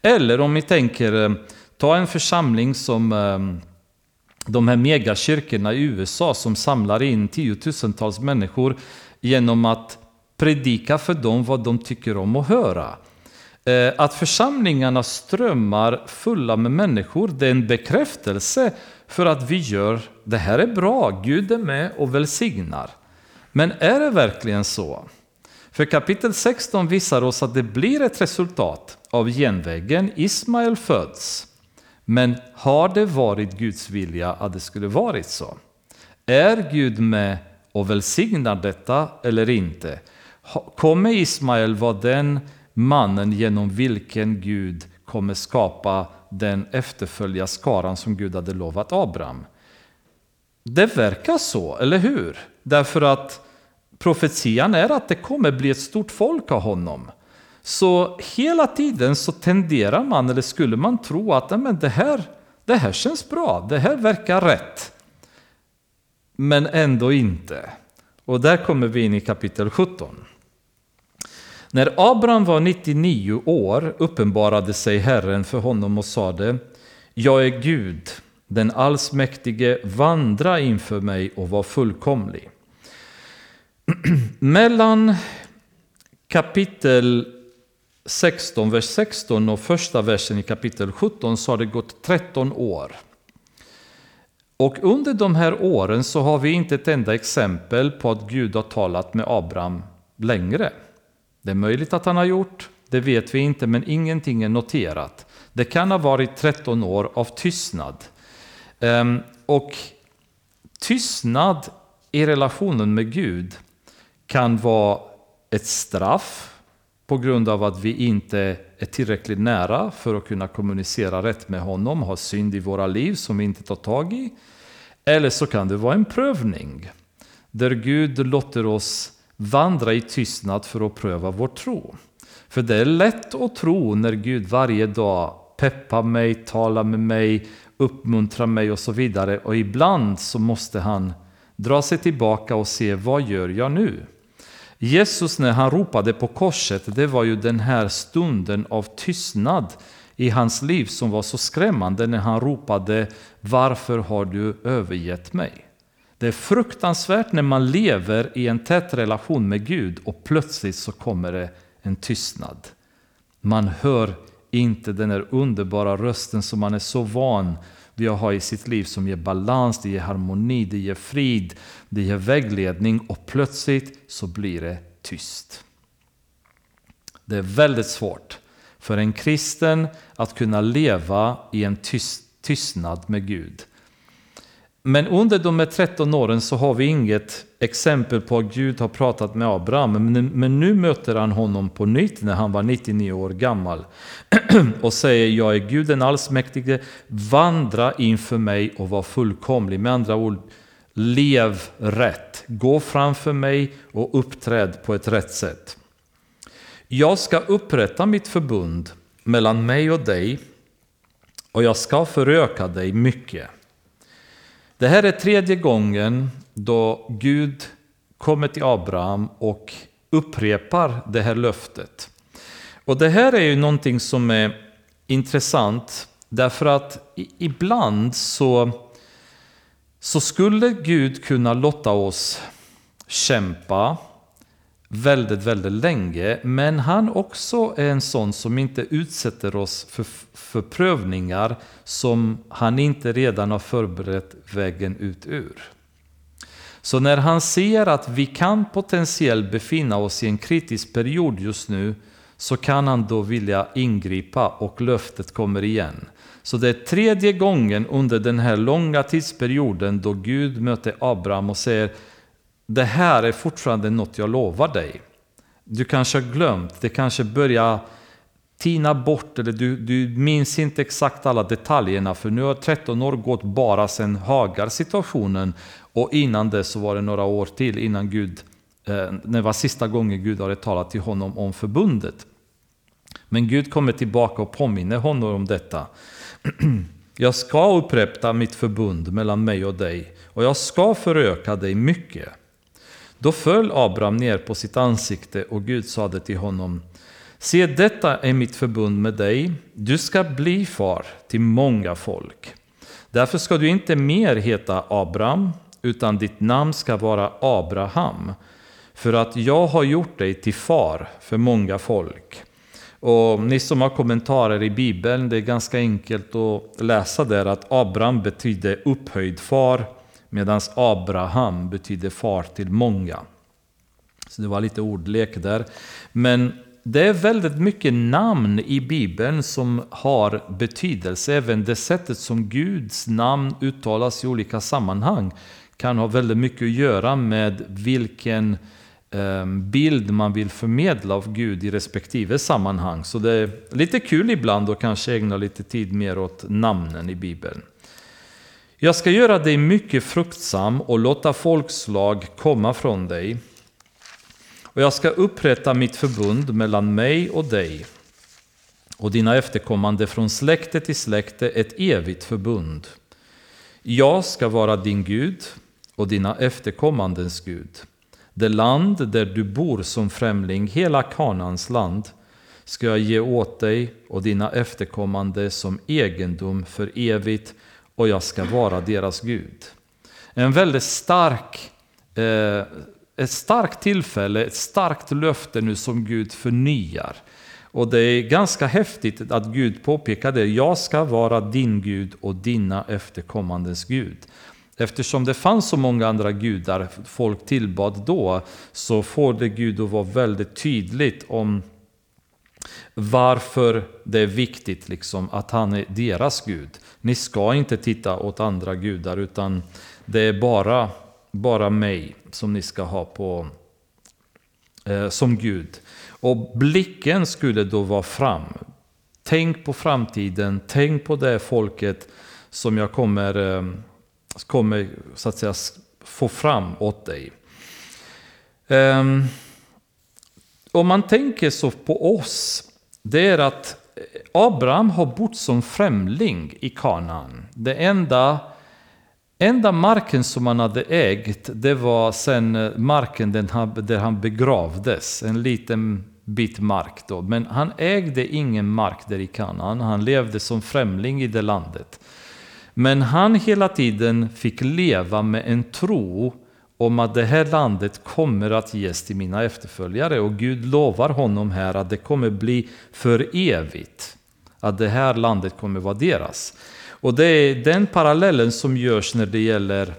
Speaker 1: Eller om vi tänker, eh, ta en församling som eh, de här megakyrkorna i USA som samlar in tiotusentals människor genom att predika för dem vad de tycker om att höra. Eh, att församlingarna strömmar fulla med människor, det är en bekräftelse för att vi gör det här är bra, Gud är med och välsignar. Men är det verkligen så? För kapitel 16 visar oss att det blir ett resultat av genvägen. Ismael föds. Men har det varit Guds vilja att det skulle varit så? Är Gud med och välsignar detta eller inte? Kommer Ismael vara den mannen genom vilken Gud kommer skapa den efterfölja skaran som Gud hade lovat Abraham. Det verkar så, eller hur? Därför att profetian är att det kommer bli ett stort folk av honom. Så hela tiden så tenderar man, eller skulle man tro att men det, här, det här känns bra, det här verkar rätt. Men ändå inte. Och där kommer vi in i kapitel 17. När Abraham var 99 år uppenbarade sig Herren för honom och sade Jag är Gud, den allsmäktige, vandra inför mig och var fullkomlig. Mellan kapitel 16, vers 16 och första versen i kapitel 17 så har det gått 13 år. Och under de här åren så har vi inte ett enda exempel på att Gud har talat med Abraham längre. Det är möjligt att han har gjort, det vet vi inte, men ingenting är noterat. Det kan ha varit 13 år av tystnad. Ehm, och tystnad i relationen med Gud kan vara ett straff på grund av att vi inte är tillräckligt nära för att kunna kommunicera rätt med honom, ha synd i våra liv som vi inte tar tag i. Eller så kan det vara en prövning där Gud låter oss vandra i tystnad för att pröva vår tro. För det är lätt att tro när Gud varje dag peppar mig, talar med mig, uppmuntrar mig och så vidare. Och ibland så måste han dra sig tillbaka och se vad gör jag nu? Jesus när han ropade på korset, det var ju den här stunden av tystnad i hans liv som var så skrämmande när han ropade Varför har du övergett mig? Det är fruktansvärt när man lever i en tät relation med Gud och plötsligt så kommer det en tystnad. Man hör inte den där underbara rösten som man är så van vid att ha i sitt liv som ger balans, det ger harmoni, det ger frid, det ger vägledning och plötsligt så blir det tyst. Det är väldigt svårt för en kristen att kunna leva i en tyst, tystnad med Gud. Men under de här 13 åren så har vi inget exempel på att Gud har pratat med Abraham. Men nu möter han honom på nytt när han var 99 år gammal. Och säger, jag är Gud den allsmäktige, vandra inför mig och var fullkomlig. Med andra ord, lev rätt. Gå framför mig och uppträd på ett rätt sätt. Jag ska upprätta mitt förbund mellan mig och dig och jag ska föröka dig mycket. Det här är tredje gången då Gud kommer till Abraham och upprepar det här löftet. Och det här är ju någonting som är intressant därför att ibland så, så skulle Gud kunna låta oss kämpa väldigt, väldigt länge. Men han också är en sån som inte utsätter oss för, för prövningar som han inte redan har förberett vägen ut ur. Så när han ser att vi kan potentiellt befinna oss i en kritisk period just nu så kan han då vilja ingripa och löftet kommer igen. Så det är tredje gången under den här långa tidsperioden då Gud möter Abraham och säger det här är fortfarande något jag lovar dig. Du kanske har glömt, det kanske börjar tina bort eller du, du minns inte exakt alla detaljerna för nu har 13 år gått bara sedan Hagar-situationen och innan det så var det några år till innan Gud, eh, det var sista gången Gud hade talat till honom om förbundet. Men Gud kommer tillbaka och påminner honom om detta. Jag ska upprätta mitt förbund mellan mig och dig och jag ska föröka dig mycket. Då föll Abraham ner på sitt ansikte och Gud sade till honom Se, detta är mitt förbund med dig. Du ska bli far till många folk. Därför ska du inte mer heta Abraham, utan ditt namn ska vara Abraham. För att jag har gjort dig till far för många folk. Och ni som har kommentarer i Bibeln, det är ganska enkelt att läsa där att Abraham betyder upphöjd far, medan Abraham betyder far till många. Så det var lite ordlek där. Men det är väldigt mycket namn i Bibeln som har betydelse. Även det sättet som Guds namn uttalas i olika sammanhang kan ha väldigt mycket att göra med vilken ehm, bild man vill förmedla av Gud i respektive sammanhang. Så det är lite kul ibland att kanske ägna lite tid mer åt namnen i Bibeln. Jag ska göra dig mycket fruktsam och låta folkslag komma från dig. Och jag ska upprätta mitt förbund mellan mig och dig och dina efterkommande från släkte till släkte, ett evigt förbund. Jag ska vara din Gud och dina efterkommandens Gud. Det land där du bor som främling, hela Kanans land, ska jag ge åt dig och dina efterkommande som egendom för evigt och jag ska vara deras Gud. En väldigt stark, eh, ett starkt tillfälle, ett starkt löfte nu som Gud förnyar. Och det är ganska häftigt att Gud påpekar det. Jag ska vara din Gud och dina efterkommandes Gud. Eftersom det fanns så många andra gudar folk tillbad då så får det Gud att vara väldigt tydligt om varför det är viktigt liksom att han är deras Gud. Ni ska inte titta åt andra gudar utan det är bara, bara mig som ni ska ha på, eh, som Gud. Och blicken skulle då vara fram. Tänk på framtiden, tänk på det folket som jag kommer, eh, kommer så att säga, få fram åt dig. Eh, om man tänker så på oss, det är att Abraham har bott som främling i Kanaan. Det enda, enda marken som han hade ägt, det var sen eh, marken där han begravdes. En liten bit mark då. Men han ägde ingen mark där i Kanaan. Han levde som främling i det landet. Men han hela tiden fick leva med en tro om att det här landet kommer att ges till mina efterföljare och Gud lovar honom här att det kommer bli för evigt. Att det här landet kommer vara deras. Och det är den parallellen som görs när det gäller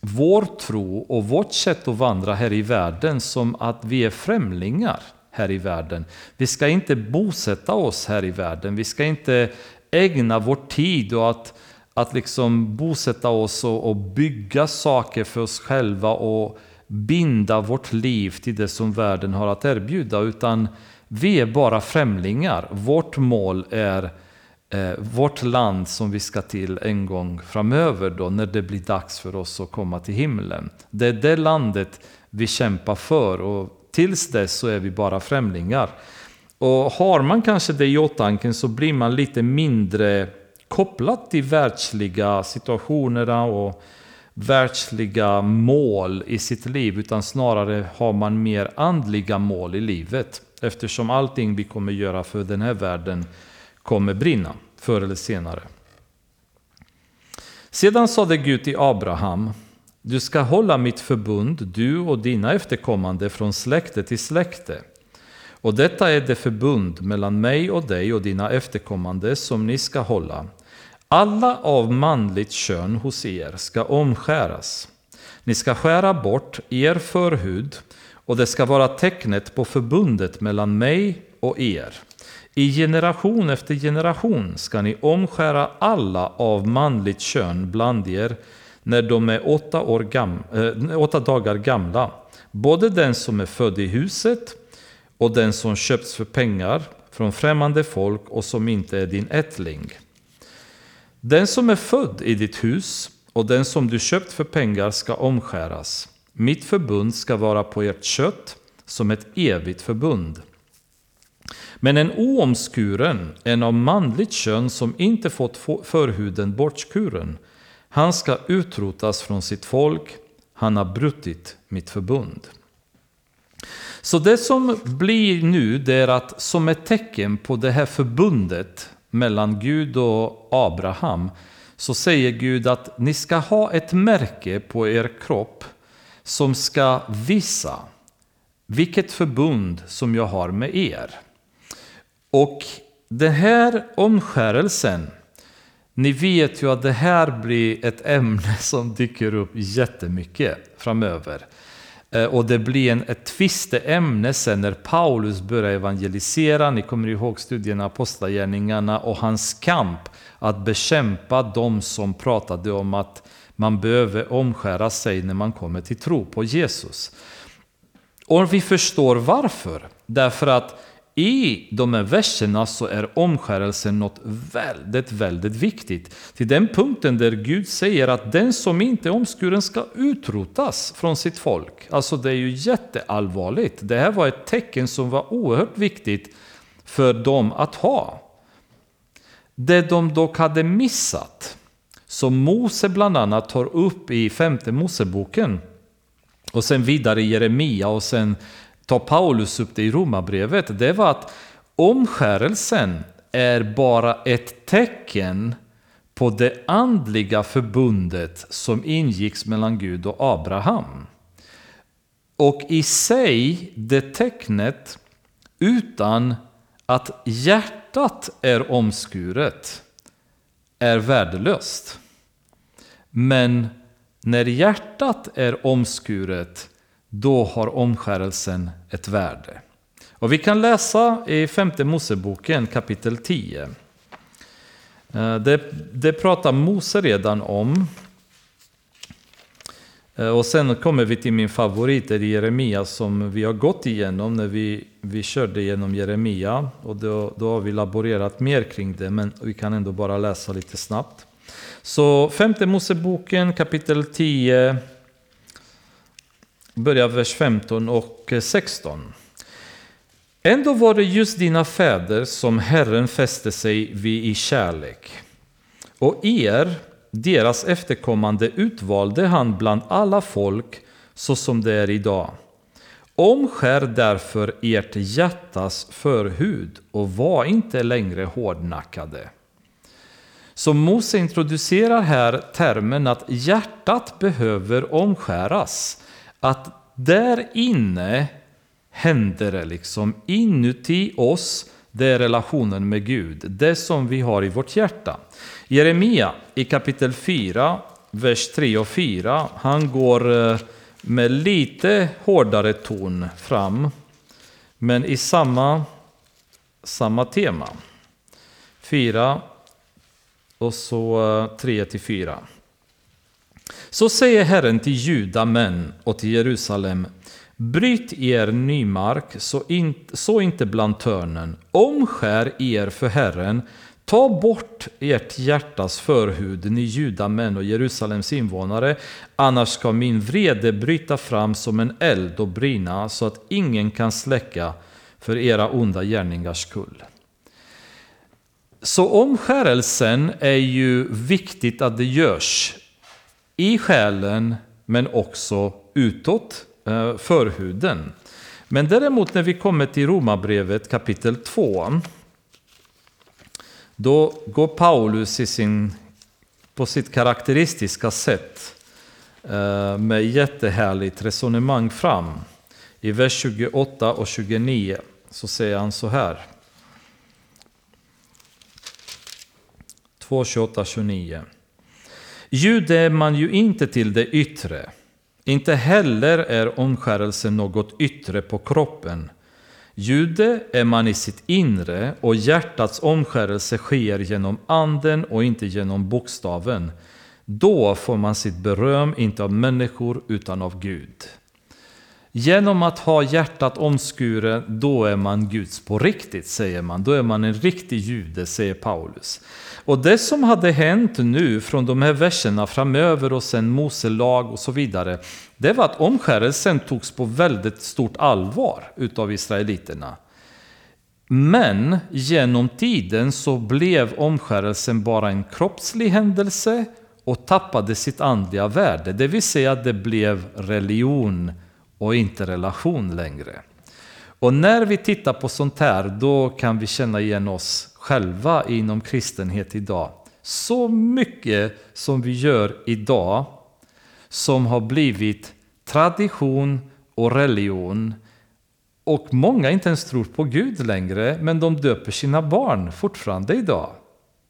Speaker 1: vår tro och vårt sätt att vandra här i världen som att vi är främlingar här i världen. Vi ska inte bosätta oss här i världen. Vi ska inte ägna vår tid och att att liksom bosätta oss och, och bygga saker för oss själva och binda vårt liv till det som världen har att erbjuda. Utan vi är bara främlingar. Vårt mål är eh, vårt land som vi ska till en gång framöver då när det blir dags för oss att komma till himlen. Det är det landet vi kämpar för och tills dess så är vi bara främlingar. Och har man kanske det i åtanke så blir man lite mindre kopplat till världsliga situationerna och världsliga mål i sitt liv utan snarare har man mer andliga mål i livet eftersom allting vi kommer göra för den här världen kommer brinna förr eller senare. Sedan sade Gud till Abraham Du ska hålla mitt förbund, du och dina efterkommande från släkte till släkte. Och detta är det förbund mellan mig och dig och dina efterkommande som ni ska hålla. Alla av manligt kön hos er ska omskäras. Ni ska skära bort er förhud och det ska vara tecknet på förbundet mellan mig och er. I generation efter generation ska ni omskära alla av manligt kön bland er när de är åtta, år gam äh, åtta dagar gamla. Både den som är född i huset och den som köpts för pengar från främmande folk och som inte är din ättling. Den som är född i ditt hus och den som du köpt för pengar ska omskäras. Mitt förbund ska vara på ert kött som ett evigt förbund. Men en oomskuren, en av manligt kön som inte fått förhuden bortskuren, han ska utrotas från sitt folk, han har brutit mitt förbund. Så det som blir nu, det är att som ett tecken på det här förbundet mellan Gud och Abraham, så säger Gud att ni ska ha ett märke på er kropp som ska visa vilket förbund som jag har med er. Och den här omskärelsen, ni vet ju att det här blir ett ämne som dyker upp jättemycket framöver. Eh, och det blir en, ett tvisteämne sen när Paulus börjar evangelisera. Ni kommer ihåg studierna Apostlagärningarna och hans kamp att bekämpa de som pratade om att man behöver omskära sig när man kommer till tro på Jesus. Och vi förstår varför. Därför att i de här verserna så är omskärelsen något väldigt, väldigt viktigt. Till den punkten där Gud säger att den som inte är omskuren ska utrotas från sitt folk. Alltså det är ju jätteallvarligt. Det här var ett tecken som var oerhört viktigt för dem att ha. Det de dock hade missat, som Mose bland annat tar upp i femte Moseboken och sen vidare i Jeremia och sen tar Paulus upp det i Romarbrevet, det var att omskärelsen är bara ett tecken på det andliga förbundet som ingicks mellan Gud och Abraham. Och i sig det tecknet utan att hjärtat är omskuret är värdelöst. Men när hjärtat är omskuret då har omskärelsen ett värde. Och vi kan läsa i femte Moseboken kapitel 10. Eh, det, det pratar Mose redan om. Eh, och sen kommer vi till min favorit, i Jeremia, som vi har gått igenom när vi, vi körde igenom Jeremia. Och då, då har vi laborerat mer kring det, men vi kan ändå bara läsa lite snabbt. Så femte Moseboken kapitel 10 börjar vers 15 och 16. Ändå var det just dina fäder som Herren fäste sig vid i kärlek. Och er, deras efterkommande, utvalde han bland alla folk så som det är idag. Omskär därför ert hjärtas förhud och var inte längre hårdnackade. Så Mose introducerar här termen att hjärtat behöver omskäras. Att där inne händer det liksom. Inuti oss, det är relationen med Gud. Det som vi har i vårt hjärta. Jeremia i kapitel 4, vers 3 och 4. Han går eh, med lite hårdare ton fram. Men i samma, samma tema. 4 och så eh, 3 till 4. Så säger Herren till juda män och till Jerusalem Bryt er nymark, så, in, så inte bland törnen. Omskär er för Herren. Ta bort ert hjärtas förhud, ni judamän och Jerusalems invånare, annars ska min vrede bryta fram som en eld och brinna så att ingen kan släcka för era onda gärningars skull. Så omskärelsen är ju viktigt att det görs i själen men också utåt, eh, förhuden. Men däremot när vi kommer till Romarbrevet kapitel 2 då går Paulus i sin, på sitt karaktäristiska sätt eh, med jättehärligt resonemang fram. I vers 28 och 29 så säger han så här. 2, 28, 29. Jude är man ju inte till det yttre. Inte heller är omskärelse något yttre på kroppen. Jude är man i sitt inre och hjärtats omskärelse sker genom anden och inte genom bokstaven. Då får man sitt beröm inte av människor utan av Gud. Genom att ha hjärtat omskuret, då är man Guds på riktigt, säger man. Då är man en riktig jude, säger Paulus. Och det som hade hänt nu från de här verserna framöver och sen Mose lag och så vidare, det var att omskärelsen togs på väldigt stort allvar utav israeliterna. Men genom tiden så blev omskärelsen bara en kroppslig händelse och tappade sitt andliga värde. Det vill säga att det blev religion och inte relation längre. Och när vi tittar på sånt här, då kan vi känna igen oss själva inom kristenhet idag. Så mycket som vi gör idag som har blivit tradition och religion och många inte ens tror på Gud längre, men de döper sina barn fortfarande idag.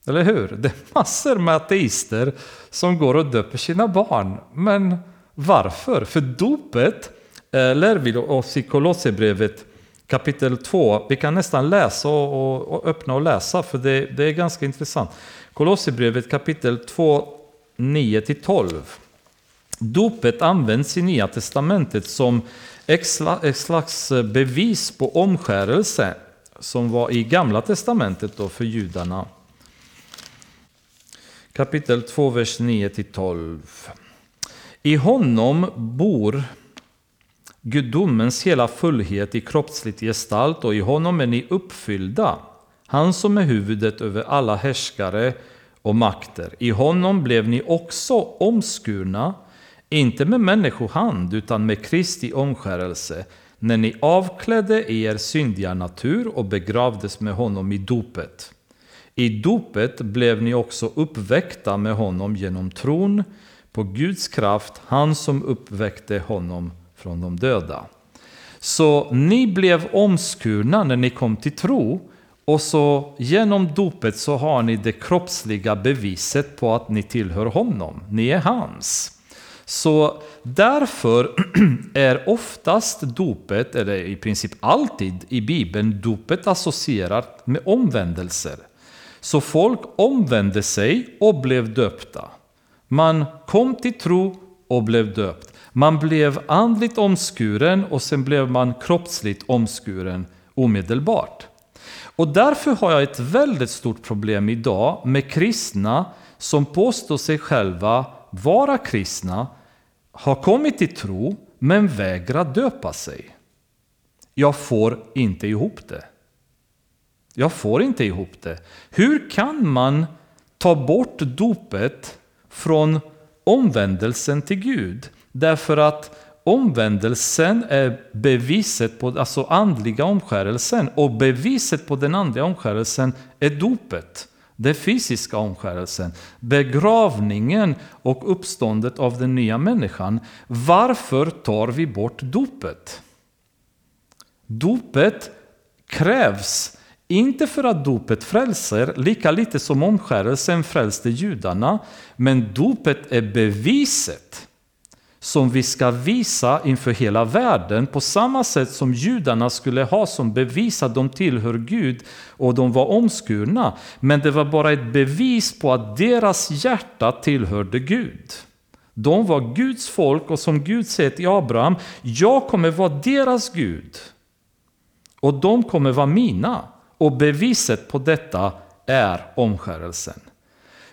Speaker 1: Eller hur? Det är massor med ateister som går och döper sina barn. Men varför? För dopet eh, lär vi oss i Kolosserbrevet kapitel 2. Vi kan nästan läsa och, och, och öppna och läsa för det, det är ganska intressant. Kolosserbrevet kapitel 2, 9-12. Dopet används i Nya Testamentet som ett slags bevis på omskärelse som var i Gamla Testamentet då för judarna. Kapitel 2, vers 9-12. I honom bor gudomens hela fullhet i kroppslig gestalt och i honom är ni uppfyllda. Han som är huvudet över alla härskare och makter. I honom blev ni också omskurna, inte med människohand utan med Kristi omskärelse, när ni avklädde er syndiga natur och begravdes med honom i dopet. I dopet blev ni också uppväckta med honom genom tron på Guds kraft, han som uppväckte honom från de döda. Så ni blev omskurna när ni kom till tro och så genom dopet så har ni det kroppsliga beviset på att ni tillhör honom. Ni är hans. Så därför är oftast dopet, eller i princip alltid i Bibeln, dopet associerat med omvändelser. Så folk omvände sig och blev döpta. Man kom till tro och blev döpt. Man blev andligt omskuren och sen blev man kroppsligt omskuren omedelbart. Och därför har jag ett väldigt stort problem idag med kristna som påstår sig själva vara kristna, har kommit till tro men vägrar döpa sig. Jag får inte ihop det. Jag får inte ihop det. Hur kan man ta bort dopet från omvändelsen till Gud? Därför att omvändelsen är beviset på, alltså andliga omskärelsen och beviset på den andliga omskärelsen är dopet. Den fysiska omskärelsen, begravningen och uppståndet av den nya människan. Varför tar vi bort dopet? Dopet krävs inte för att dopet frälser, lika lite som omskärelsen frälste judarna, men dopet är beviset som vi ska visa inför hela världen på samma sätt som judarna skulle ha som bevis att de tillhör Gud och de var omskurna. Men det var bara ett bevis på att deras hjärta tillhörde Gud. De var Guds folk och som Gud säger till Abraham, jag kommer vara deras Gud och de kommer vara mina. Och beviset på detta är omskärelsen.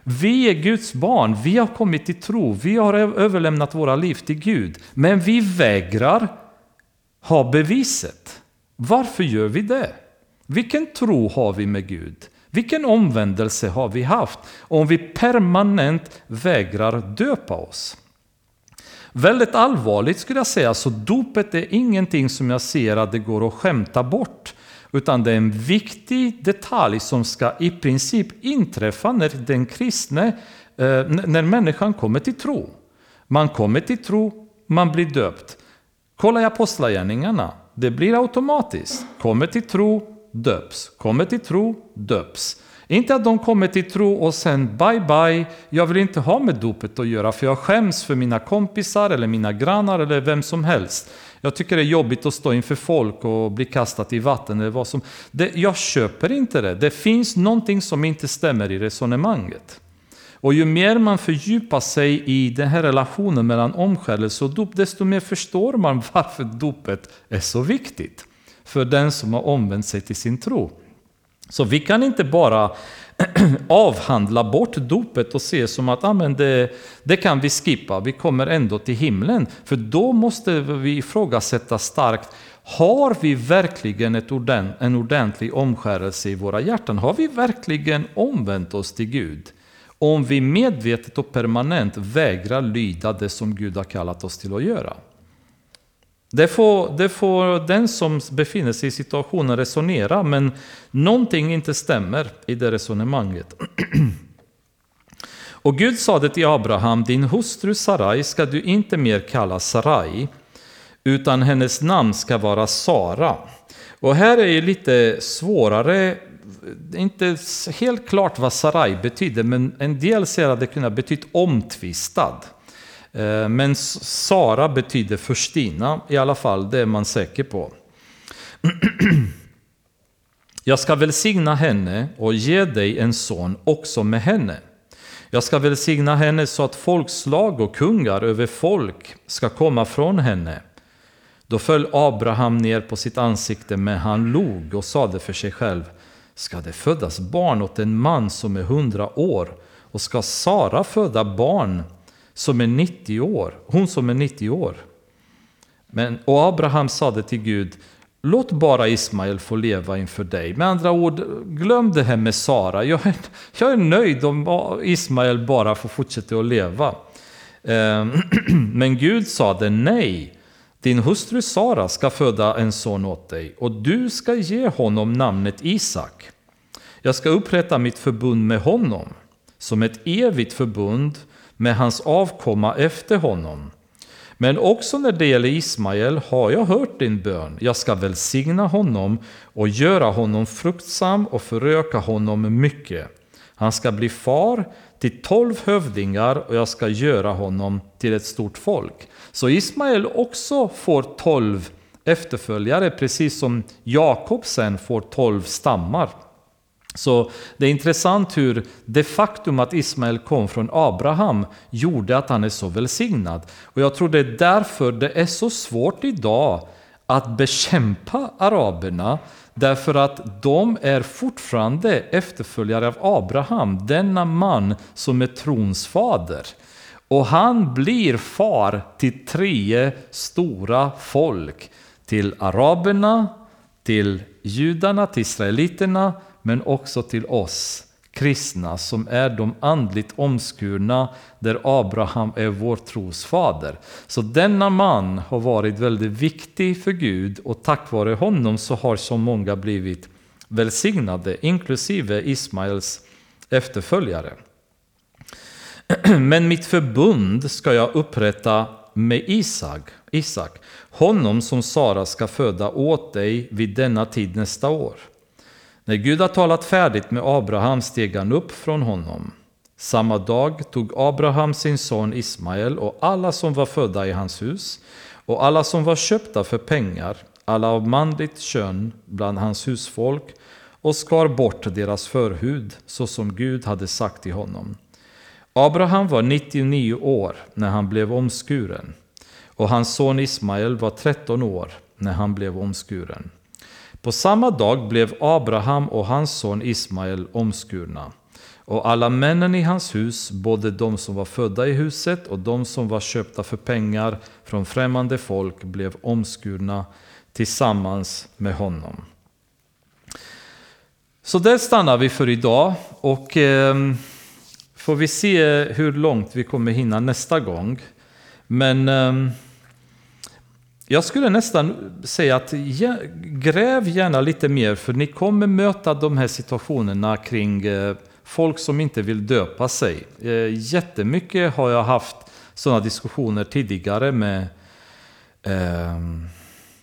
Speaker 1: Vi är Guds barn, vi har kommit till tro, vi har överlämnat våra liv till Gud. Men vi vägrar ha beviset. Varför gör vi det? Vilken tro har vi med Gud? Vilken omvändelse har vi haft om vi permanent vägrar döpa oss? Väldigt allvarligt skulle jag säga, så dopet är ingenting som jag ser att det går att skämta bort. Utan det är en viktig detalj som ska i princip inträffa när den kristne, eh, när människan kommer till tro. Man kommer till tro, man blir döpt. Kolla i Apostlagärningarna. Det blir automatiskt. Kommer till tro, döps. Kommer till tro, döps. Inte att de kommer till tro och sen bye bye, jag vill inte ha med dopet att göra för jag skäms för mina kompisar eller mina grannar eller vem som helst. Jag tycker det är jobbigt att stå inför folk och bli kastad i vatten eller vad som... Det, jag köper inte det. Det finns någonting som inte stämmer i resonemanget. Och ju mer man fördjupar sig i den här relationen mellan omskärelse och dop, desto mer förstår man varför dopet är så viktigt för den som har omvänt sig till sin tro. Så vi kan inte bara avhandla bort dopet och se som att ah, amen, det, det kan vi skippa, vi kommer ändå till himlen. För då måste vi ifrågasätta starkt, har vi verkligen ett ordent, en ordentlig omskärelse i våra hjärtan? Har vi verkligen omvänt oss till Gud? Om vi medvetet och permanent vägrar lyda det som Gud har kallat oss till att göra. Det får, det får den som befinner sig i situationen resonera, men någonting inte stämmer i det resonemanget. Och Gud sade till Abraham, din hustru Sarai ska du inte mer kalla Sarai, utan hennes namn ska vara Sara. Och här är det lite svårare, inte helt klart vad Sarai betyder, men en del säger att det kunde ha betytt omtvistad. Eh, men Sara betyder förstina, i alla fall, det är man säker på. Jag ska välsigna henne och ge dig en son också med henne. Jag ska välsigna henne så att folkslag och kungar över folk ska komma från henne. Då föll Abraham ner på sitt ansikte, men han log och sade för sig själv, ska det födas barn åt en man som är hundra år, och ska Sara föda barn som är 90 år, hon som är 90 år. Men, och Abraham sade till Gud, låt bara Ismael få leva inför dig. Med andra ord, glöm det här med Sara. Jag är, jag är nöjd om Ismael bara får fortsätta att leva. Ehm, men Gud sade nej. Din hustru Sara ska föda en son åt dig och du ska ge honom namnet Isak. Jag ska upprätta mitt förbund med honom som ett evigt förbund med hans avkomma efter honom. Men också när det gäller Ismael har jag hört din bön. Jag ska välsigna honom och göra honom fruktsam och föröka honom mycket. Han ska bli far till tolv hövdingar och jag ska göra honom till ett stort folk. Så Ismael också får tolv efterföljare, precis som Jakob sen får tolv stammar. Så det är intressant hur det faktum att Ismael kom från Abraham gjorde att han är så välsignad. Och jag tror det är därför det är så svårt idag att bekämpa araberna därför att de är fortfarande efterföljare av Abraham, denna man som är trons fader. Och han blir far till tre stora folk, till araberna, till judarna, till israeliterna men också till oss kristna som är de andligt omskurna där Abraham är vår trosfader. Så denna man har varit väldigt viktig för Gud och tack vare honom så har så många blivit välsignade, inklusive Ismaels efterföljare. Men mitt förbund ska jag upprätta med Isak, Isak, honom som Sara ska föda åt dig vid denna tid nästa år. När Gud har talat färdigt med Abraham steg han upp från honom. Samma dag tog Abraham sin son Ismael och alla som var födda i hans hus och alla som var köpta för pengar, alla av manligt kön bland hans husfolk och skar bort deras förhud så som Gud hade sagt till honom. Abraham var 99 år när han blev omskuren och hans son Ismael var 13 år när han blev omskuren. På samma dag blev Abraham och hans son Ismael omskurna. Och alla männen i hans hus, både de som var födda i huset och de som var köpta för pengar från främmande folk, blev omskurna tillsammans med honom. Så där stannar vi för idag och eh, får vi se hur långt vi kommer hinna nästa gång. Men eh, jag skulle nästan säga att gräv gärna lite mer för ni kommer möta de här situationerna kring eh, folk som inte vill döpa sig. Eh, jättemycket har jag haft sådana diskussioner tidigare med ehm,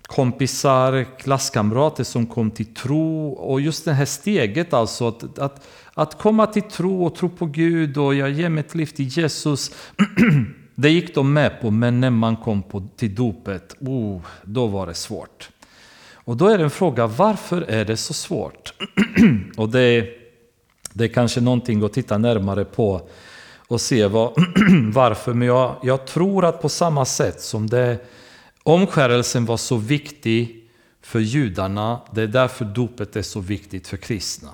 Speaker 1: kompisar, klasskamrater som kom till tro. Och just det här steget alltså, att, att, att komma till tro och tro på Gud och jag ger mitt liv till Jesus. det gick de med på, men när man kom på, till dopet, oh, då var det svårt. Och då är det en fråga, varför är det så svårt? och det, det är kanske någonting att titta närmare på och se vad, varför. Men jag, jag tror att på samma sätt som det Omskärelsen var så viktig för judarna, det är därför dopet är så viktigt för kristna.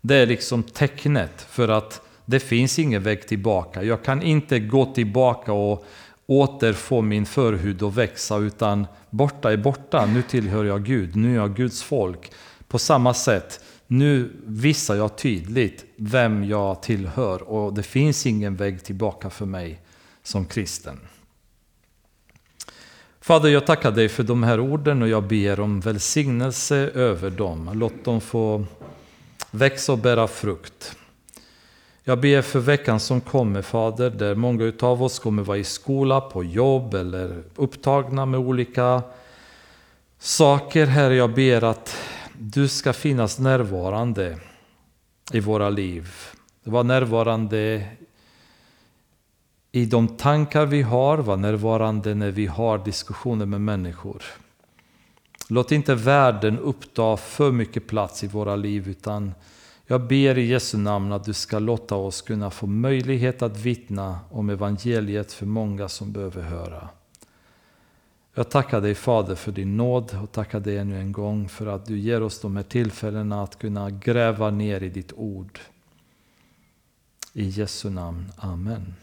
Speaker 1: Det är liksom tecknet för att det finns ingen väg tillbaka. Jag kan inte gå tillbaka och återfå min förhud och växa, utan borta är borta. Nu tillhör jag Gud, nu är jag Guds folk. På samma sätt, nu visar jag tydligt vem jag tillhör och det finns ingen väg tillbaka för mig som kristen. Fader, jag tackar dig för de här orden och jag ber om välsignelse över dem. Låt dem få växa och bära frukt. Jag ber för veckan som kommer, Fader, där många av oss kommer vara i skola, på jobb eller upptagna med olika saker. Herre, jag ber att du ska finnas närvarande i våra liv. Var närvarande i de tankar vi har, var närvarande när vi har diskussioner med människor. Låt inte världen uppta för mycket plats i våra liv utan jag ber i Jesu namn att du ska låta oss kunna få möjlighet att vittna om evangeliet för många som behöver höra. Jag tackar dig Fader för din nåd och tackar dig ännu en gång för att du ger oss de här tillfällena att kunna gräva ner i ditt ord. I Jesu namn. Amen.